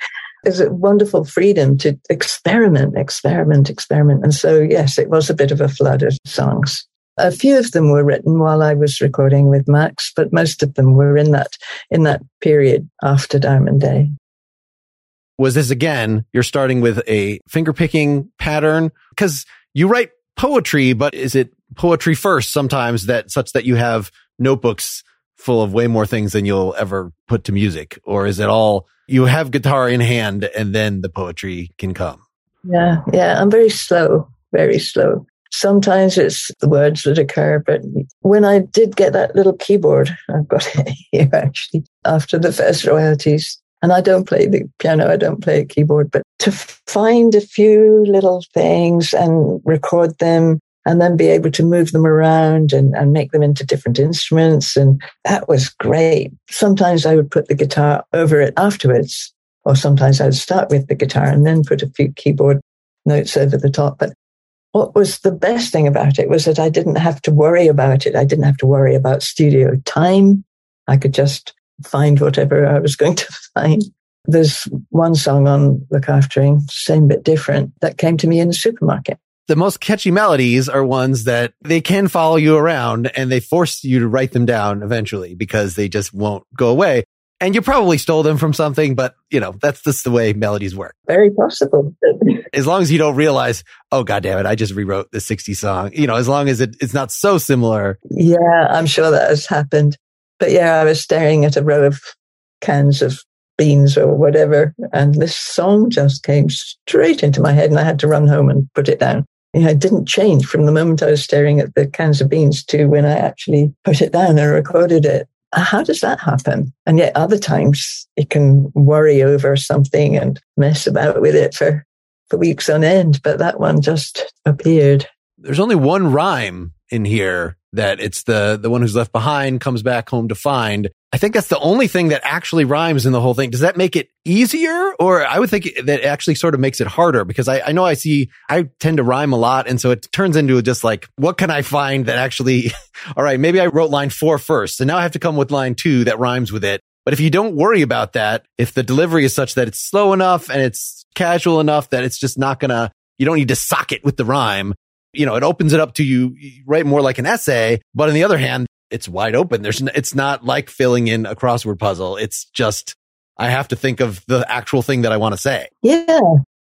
there's a wonderful freedom to experiment, experiment, experiment. And so, yes, it was a bit of a flood of songs. A few of them were written while I was recording with Max, but most of them were in that, in that period after Diamond Day was this again, you're starting with a finger picking pattern because you write poetry, but is it poetry first sometimes that such that you have notebooks full of way more things than you'll ever put to music? Or is it all you have guitar in hand and then the poetry can come? Yeah. Yeah. I'm very slow, very slow. Sometimes it's the words that occur, but when I did get that little keyboard, I've got <laughs> it here actually after the first royalties, and I don't play the piano, I don't play a keyboard, but to find a few little things and record them and then be able to move them around and, and make them into different instruments. And that was great. Sometimes I would put the guitar over it afterwards Or sometimes I'd start with the guitar and then put a few keyboard notes over the top. But what was the best thing about it was that I didn't have to worry about it. I didn't have to worry about studio time. I could just find whatever I was going to <laughs> find. There's one song on Lookaftering, same bit different, that came to me in the supermarket. The most catchy melodies are ones that they can follow you around and they force you to write them down eventually because they just won't go away. And you probably stole them from something, but you know, that's just the way melodies work. Very possible. <laughs> as long as you don't realize, oh, God damn it, I just rewrote the 60 song, you know, as long as it, it's not so similar. Yeah, I'm sure that has happened. But yeah, I was staring at a row of cans of beans or whatever, and this song just came straight into my head, and I had to run home and put it down. You know, it didn't change from the moment I was staring at the cans of beans to when I actually put it down and recorded it. Uh, how does that happen? And yet other times you can worry over something and mess about with it for, for weeks on end, but that one just appeared. There's only one rhyme in here that it's the the one who's left behind comes back home to find. I think that's the only thing that actually rhymes in the whole thing. Does that make it easier? Or I would think that actually sort of makes it harder because I, I know I see, I tend to rhyme a lot. And so it turns into just like, what can I find that actually, <laughs> all right, maybe I wrote line four first and now I have to come with line two that rhymes with it. But if you don't worry about that, if the delivery is such that it's slow enough and it's casual enough that it's just not to, you don't need to sock it with the rhyme, you know, it opens it up to you write more like an essay. But on the other hand, it's wide open. There's, it's not like filling in a crossword puzzle. It's just, I have to think of the actual thing that I want to say. Yeah.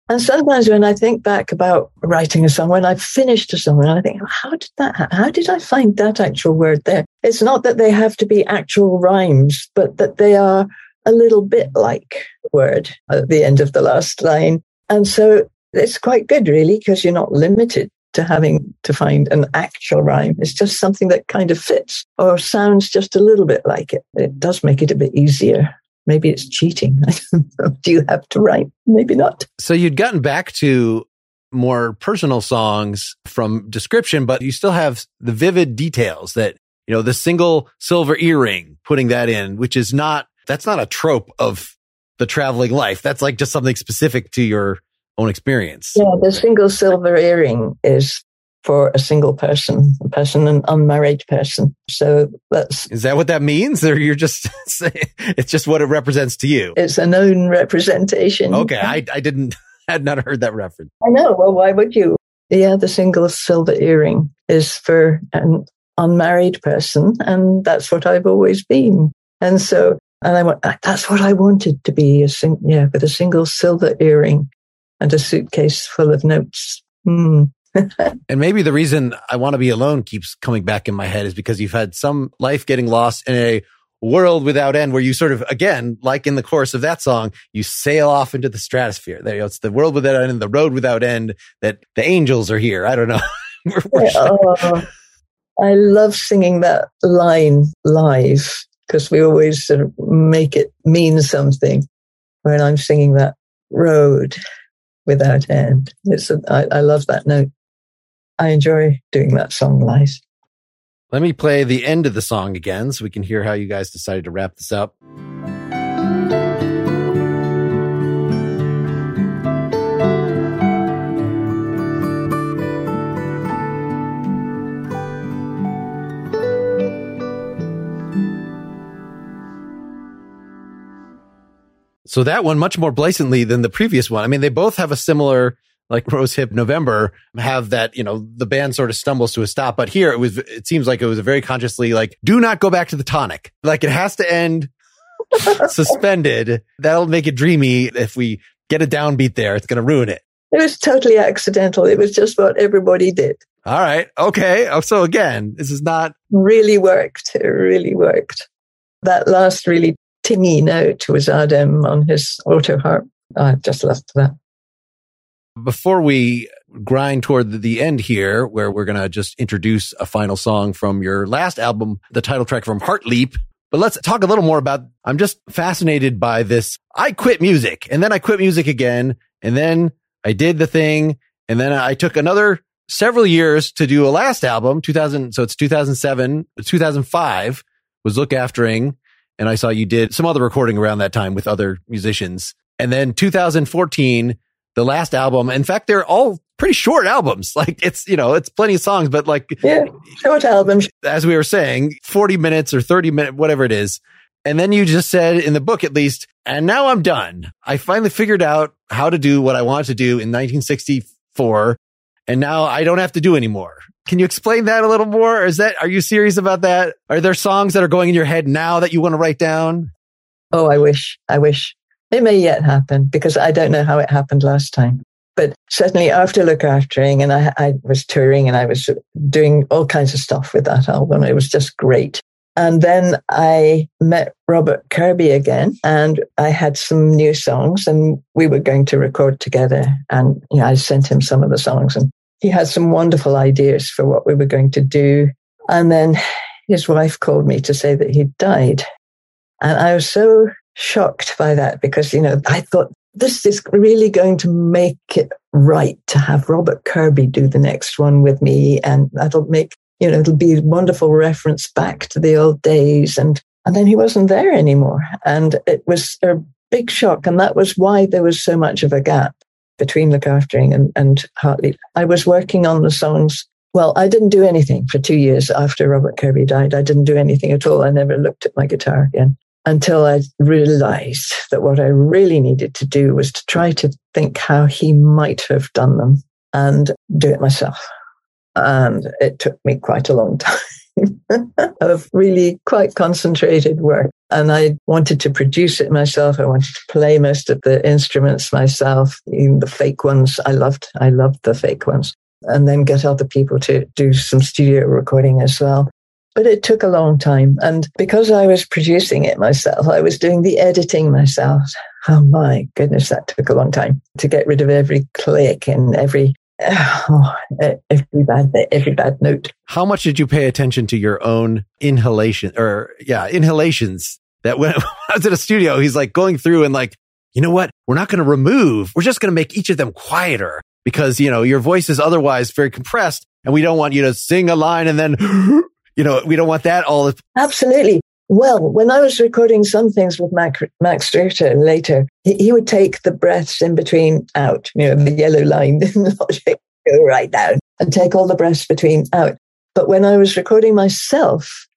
And sometimes when I think back about writing a song, when I've finished a song, and I think, how did that, happen? how did I find that actual word there? It's not that they have to be actual rhymes, but that they are a little bit like word at the end of the last line. And so it's quite good, really, because you're not limited to having to find an actual rhyme. It's just something that kind of fits or sounds just a little bit like it. It does make it a bit easier. Maybe it's cheating. <laughs> I Do you have to write? Maybe not. So you'd gotten back to more personal songs from description, but you still have the vivid details that, you know, the single silver earring, putting that in, which is not, that's not a trope of the traveling life. That's like just something specific to your own experience. Yeah, the single silver earring is for a single person, a person, an unmarried person. So that's. Is that what that means? Or you're just <laughs> saying it's just what it represents to you? It's a known representation. Okay. I, I didn't, <laughs> had not heard that reference. I know. Well, why would you? Yeah, the single silver earring is for an unmarried person. And that's what I've always been. And so, and I went, that's what I wanted to be a sing, yeah, with a single silver earring and a suitcase full of notes. Mm. <laughs> and maybe the reason I want to be alone keeps coming back in my head is because you've had some life getting lost in a world without end where you sort of, again, like in the chorus of that song, you sail off into the stratosphere. There, you know, it's the world without end, and the road without end that the angels are here. I don't know. <laughs> we're, we're oh, I love singing that line live because we always sort of make it mean something when I'm singing that road without end. It's a, I, I love that note. I enjoy doing that song live. Let me play the end of the song again so we can hear how you guys decided to wrap this up. So that one much more blatantly than the previous one. I mean, they both have a similar, like Rose Hip November, have that, you know, the band sort of stumbles to a stop. But here it was, it seems like it was a very consciously like, do not go back to the tonic. Like it has to end <laughs> suspended. That'll make it dreamy. If we get a downbeat there, it's going to ruin it. It was totally accidental. It was just what everybody did. All right. Okay. Oh, so again, this is not really worked. It really worked. That last really tingy note was Adam on his auto harp. I just loved that. Before we grind toward the end here, where we're going to just introduce a final song from your last album, the title track from Heartleap. But let's talk a little more about, I'm just fascinated by this. I quit music and then I quit music again. And then I did the thing. And then I took another several years to do a last album, 2000. So it's 2007, 2005 was Lookaftering and I saw you did some other recording around that time with other musicians. And then 2014, the last album. In fact, they're all pretty short albums. <laughs> Like it's, you know, it's plenty of songs, but like, yeah, short albums. As we were saying, 40 minutes or 30 minutes, whatever it is. And then you just said in the book, at least, and now I'm done. I finally figured out how to do what I wanted to do in 1964. And now I don't have to do anymore. Can you explain that a little more? Is that, are you serious about that? Are there songs that are going in your head now that you want to write down? Oh, I wish, I wish. It may yet happen because I don't know how it happened last time. But certainly after Lookaftering, and I, I was touring and I was doing all kinds of stuff with that album. It was just great. And then I met Robert Kirby again and I had some new songs and we were going to record together. And you know, I sent him some of the songs and he had some wonderful ideas for what we were going to do. And then his wife called me to say that he'd died. And I was so shocked by that because, you know, I thought this is really going to make it right to have Robert Kirby do the next one with me. And that'll make, you know, it'll be a wonderful reference back to the old days. And, and then he wasn't there anymore. And it was a big shock. And that was why there was so much of a gap between Lookaftering and, and Heartleap. I was working on the songs. Well, I didn't do anything for two years after Robert Kirby died. I didn't do anything at all. I never looked at my guitar again until I realized that what I really needed to do was to try to think how he might have done them and do it myself. And it took me quite a long <laughs> time <laughs> of really quite concentrated work. And I wanted to produce it myself. I wanted to play most of the instruments myself, even the fake ones. I loved, I loved the fake ones. And then get other people to do some studio recording as well. But it took a long time. And because I was producing it myself, I was doing the editing myself. Oh my goodness, that took a long time to get rid of every click and every Oh, every bad every bad note. How much did you pay attention to your own inhalation or yeah, inhalations that when <laughs> I was at a studio, he's like going through and like, you know what? We're not going to remove. We're just going to make each of them quieter because, you know, your voice is otherwise very compressed and we don't want you to sing a line and then <gasps> you know, we don't want that all. Absolutely. Well, when I was recording some things with Mac, Max Richter later, he, he, would take the breaths in between out, you know, the yellow line <laughs> in logic, go right down and take all the breaths between out. But when I was recording myself,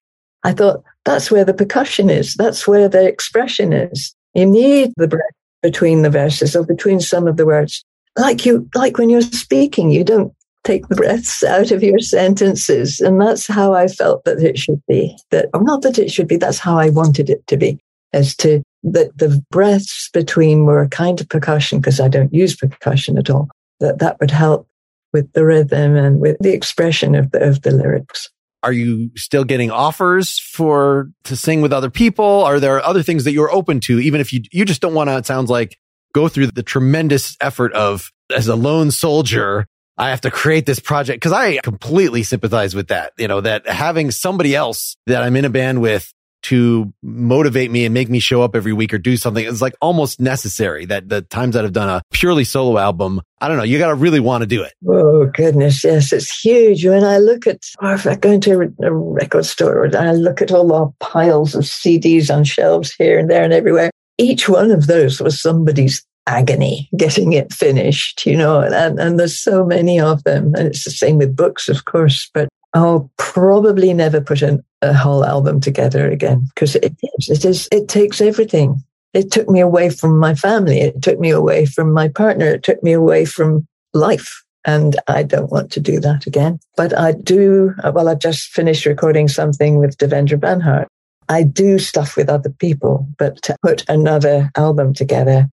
I thought that's where the percussion is. That's where the expression is. You need the breath between the verses or between some of the words. Like you, like when you're speaking, you don't take the breaths out of your sentences. And that's how I felt that it should be. That, or not that it should be, that's how I wanted it to be, as to that the breaths between were a kind of percussion, because I don't use percussion at all, that that would help with the rhythm and with the expression of the, of the lyrics. Are you still getting offers for to sing with other people? Are there other things that you're open to, even if you you just don't want to? It sounds like go through the tremendous effort of as a lone soldier I have to create this project because I completely sympathize with that. You know, that having somebody else that I'm in a band with to motivate me and make me show up every week or do something is like almost necessary that the times that I've done a purely solo album, I don't know, you got to really want to do it. Oh goodness. Yes. It's huge. When I look at, or if I go into a record store and I look at all the piles of CDs on shelves here and there and everywhere, each one of those was somebody's agony getting it finished, you know, and, and there's so many of them. And it's the same with books, of course, but I'll probably never put an, a whole album together again because it it is, it takes everything. It took me away from my family. It took me away from my partner. It took me away from life. And I don't want to do that again. But I do, well, I just finished recording something with Devendra Banhart. I do stuff with other people, but to put another album together,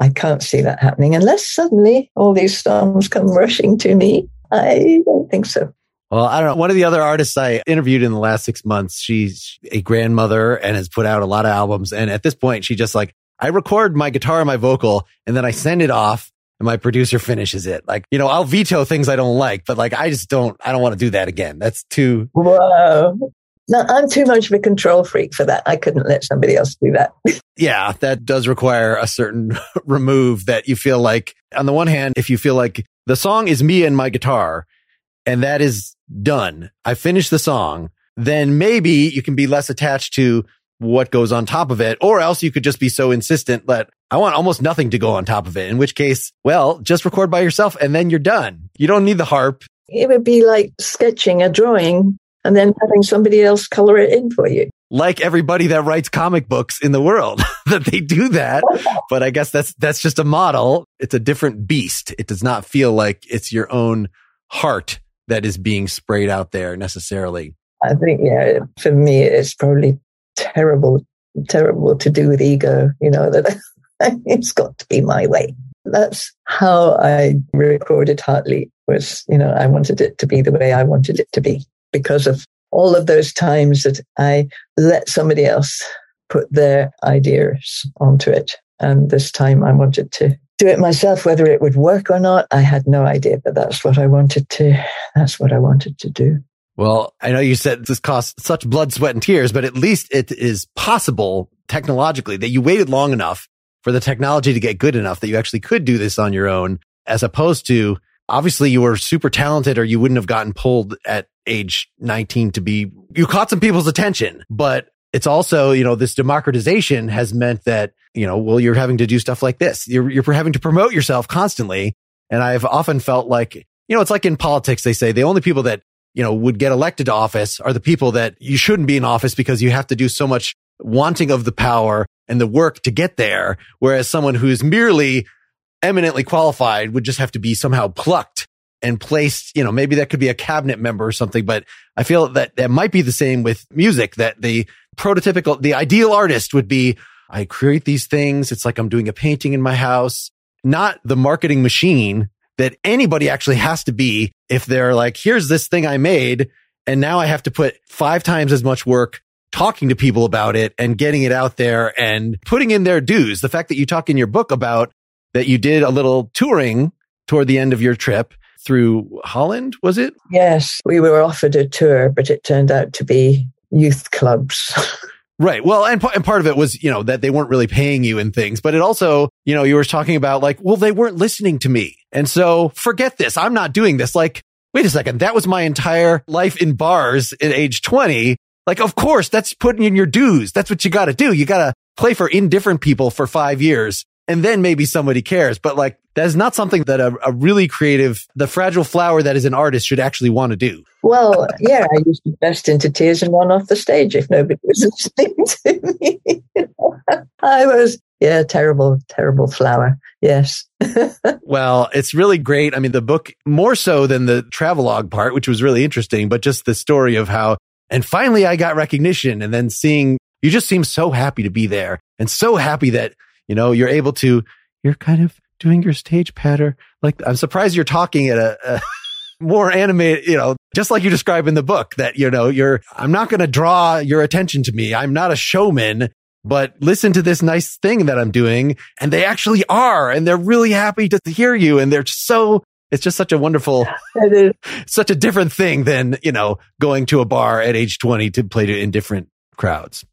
I can't see that happening unless suddenly all these storms come rushing to me. I don't think so. Well, I don't know. One of the other artists I interviewed in the last six months, she's a grandmother and has put out a lot of albums. And at this point, she just like, I record my guitar and my vocal and then I send it off and my producer finishes it. Like, you know, I'll veto things I don't like, but like, I just don't, I don't want to do that again. That's too. No, I'm too much of a control freak for that. I couldn't let somebody else do that. <laughs> yeah, that does require a certain <laughs> remove that you feel like, on the one hand, if you feel like the song is me and my guitar and that is done, I finished the song, then maybe you can be less attached to what goes on top of it. Or else you could just be so insistent that I want almost nothing to go on top of it. In which case, well, just record by yourself and then you're done. You don't need the harp. It would be like sketching a drawing and then having somebody else color it in for you. Like everybody that writes comic books in the world, <laughs> that they do that. <laughs> But I guess that's, that's just a model. It's a different beast. It does not feel like it's your own heart that is being sprayed out there necessarily. I think, yeah, for me, it's probably terrible, terrible to do with ego, you know, that <laughs> it's got to be my way. That's how I recorded Heartleap. was, you know, I wanted it to be the way I wanted it to be because of all of those times that I let somebody else put their ideas onto it. And this time I wanted to do it myself, whether it would work or not. I had no idea, but that's what I wanted to, that's what I wanted to do. Well, I know you said this costs such blood, sweat and tears, but at least it is possible technologically that you waited long enough for the technology to get good enough that you actually could do this on your own as opposed to obviously you were super talented or you wouldn't have gotten pulled at age 19 to be, you caught some people's attention, but it's also, you know, this democratization has meant that, you know, well, you're having to do stuff like this. You're, you're having to promote yourself constantly. And I've often felt like, you know, it's like in politics, they say the only people that, you know, would get elected to office are the people that you shouldn't be in office because you have to do so much wanting of the power and the work to get there. Whereas someone who's merely eminently qualified would just have to be somehow plucked and placed, you know, maybe that could be a cabinet member or something, but I feel that that might be the same with music, that the prototypical, the ideal artist would be, I create these things. It's like I'm doing a painting in my house, not the marketing machine that anybody actually has to be if they're like, here's this thing I made. And now I have to put five times as much work talking to people about it and getting it out there and putting in their dues. The fact that you talk in your book about that you did a little touring toward the end of your trip through Holland, was it? Yes, we were offered a tour, but it turned out to be youth clubs. <laughs> Right. Well, and, and part of it was, you know, that they weren't really paying you and things, but it also, you know, you were talking about like, well, they weren't listening to me. And so forget this. I'm not doing this. Like, wait a second. That was my entire life in bars at age 20. Like, of course, that's putting in your dues. That's what you got to do. You got to play for indifferent people for five years and then maybe somebody cares. But like, that is not something that a, a, really creative, the fragile flower that is an artist should actually want to do. Well, yeah, I used to burst into tears and run off the stage if nobody was <laughs> listening to me. <laughs> I was, yeah, terrible, terrible flower. Yes. <laughs> well, it's really great. I mean, the book more so than the travelogue part, which was really interesting, but just the story of how, and finally I got recognition and then seeing you just seem so happy to be there and so happy that you know, you're able to, you're kind of doing your stage patter. Like, I'm surprised you're talking at a, a <laughs> more animated, you know, just like you describe in the book that, you know, you're, I'm not going to draw your attention to me. I'm not a showman, but listen to this nice thing that I'm doing. And they actually are. And they're really happy to hear you. And they're so, it's just such a wonderful, <laughs> such a different thing than, you know, going to a bar at age 20 to play to in different crowds.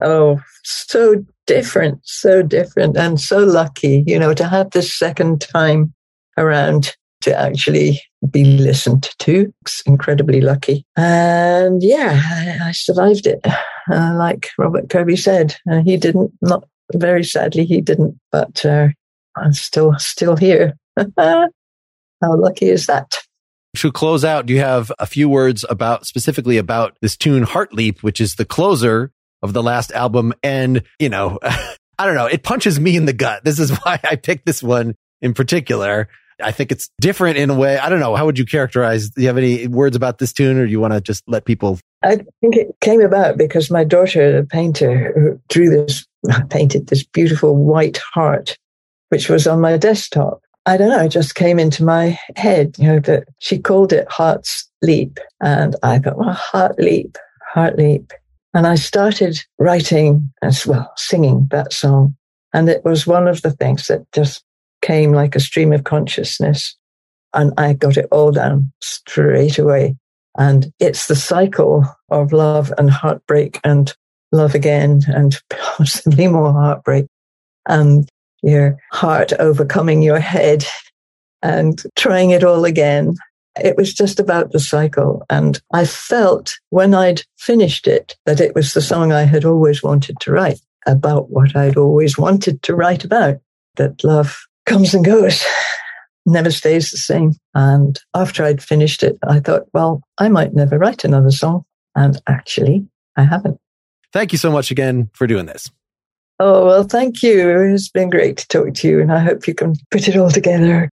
Oh, so different, so different, and so lucky, you know, to have this second time around to actually be listened to. It's incredibly lucky. And yeah, I, I survived it. Uh, like Robert Kirby said, uh, he didn't, not very sadly, he didn't, but uh, I'm still, still here. <laughs> How lucky is that? To close out, do you have a few words about specifically about this tune Heartleap, which is the closer of the last album. And, you know, <laughs> I don't know. It punches me in the gut. This is <laughs> why I picked this one in particular. I think it's different in a way. I don't know. How would you characterize? Do you have any words about this tune or do you want to just let people? I think it came about because my daughter, a painter, drew this, <laughs> painted this beautiful white heart, which was on my desktop. I don't know. It just came into my head, you know, that she called it Heart's Leap. And I thought, well, Heart Leap, Heart Leap. And I started writing as well, singing that song. And it was one of the things that just came like a stream of consciousness. And I got it all down straight away. And it's the cycle of love and heartbreak and love again and <laughs> possibly more heartbreak and your heart overcoming your head and trying it all again It was just about the cycle. And I felt when I'd finished it that it was the song I had always wanted to write about what I'd always wanted to write about that love comes and goes, <laughs> never stays the same. And after I'd finished it, I thought, well, I might never write another song. And actually, I haven't. Thank you so much again for doing this. Oh, well, thank you. It's been great to talk to you, and I hope you can put it all together.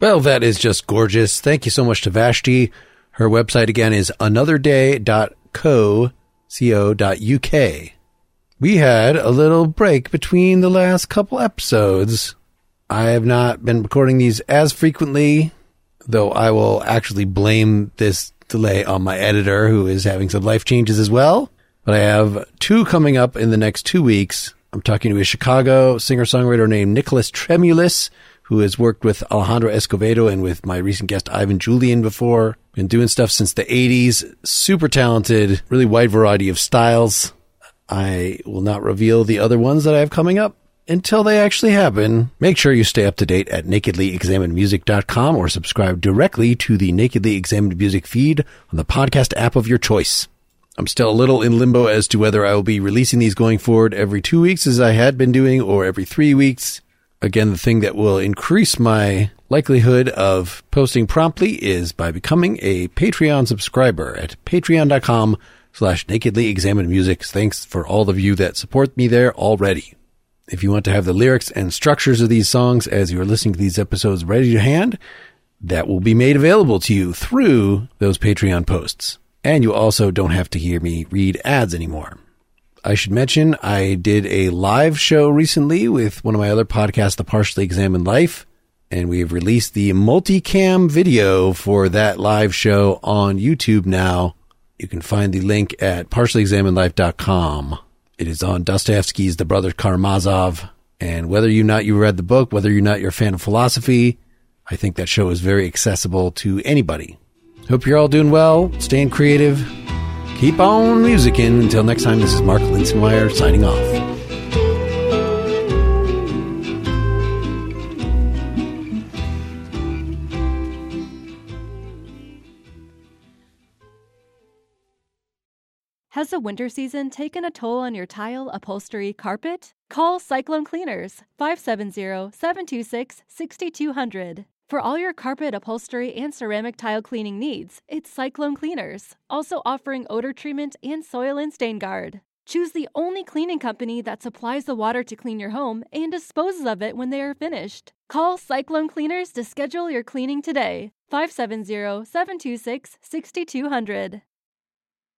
Well, that is just gorgeous. Thank you so much to Vashti. Her website again is anotherday.co.uk. We had a little break between the last couple episodes. I have not been recording these as frequently, though I will actually blame this delay on my editor who is having some life changes as well. But I have two coming up in the next two weeks. I'm talking to a Chicago singer songwriter named Nicholas Tremulis, who has worked with Alejandro Escovedo and with my recent guest Ivan Julian before. Been doing stuff since the 80s. Super talented, really wide variety of styles. I will not reveal the other ones that I have coming up until they actually happen. Make sure you stay up to date at nakedlyexaminedmusic.com or subscribe directly to the Nakedly Examined Music feed on the podcast app of your choice. I'm still a little in limbo as to whether I will be releasing these going forward every two weeks as I had been doing or every three weeks. Again, the thing that will increase my likelihood of posting promptly is by becoming a Patreon subscriber at patreon.com slash nakedly examined music. Thanks for all of you that support me there already. If you want to have the lyrics and structures of these songs as you're listening to these episodes ready to hand, that will be made available to you through those Patreon posts. And you also don't have to hear me read ads anymore. I should mention I did a live show recently with one of my other podcasts, The Partially Examined Life, and we have released the multicam video for that live show on YouTube now. You can find the link at partiallyexaminedlife.com. It is on Dostoevsky's The Brothers Karamazov. And whether you not you read the book, whether you're not you're a fan of philosophy, I think that show is very accessible to anybody. Hope you're all doing well, staying creative. Keep on musicking. Until next time, this is Mark Linsenmayer signing off. Has the winter season taken a toll on your tile, upholstery, carpet? Call Cyclone Cleaners 570 726 6200. For all your carpet, upholstery, and ceramic tile cleaning needs, it's Cyclone Cleaners, also offering odor treatment and soil and stain guard. Choose the only cleaning company that supplies the water to clean your home and disposes of it when they are finished. Call Cyclone Cleaners to schedule your cleaning today. 570 726 6200.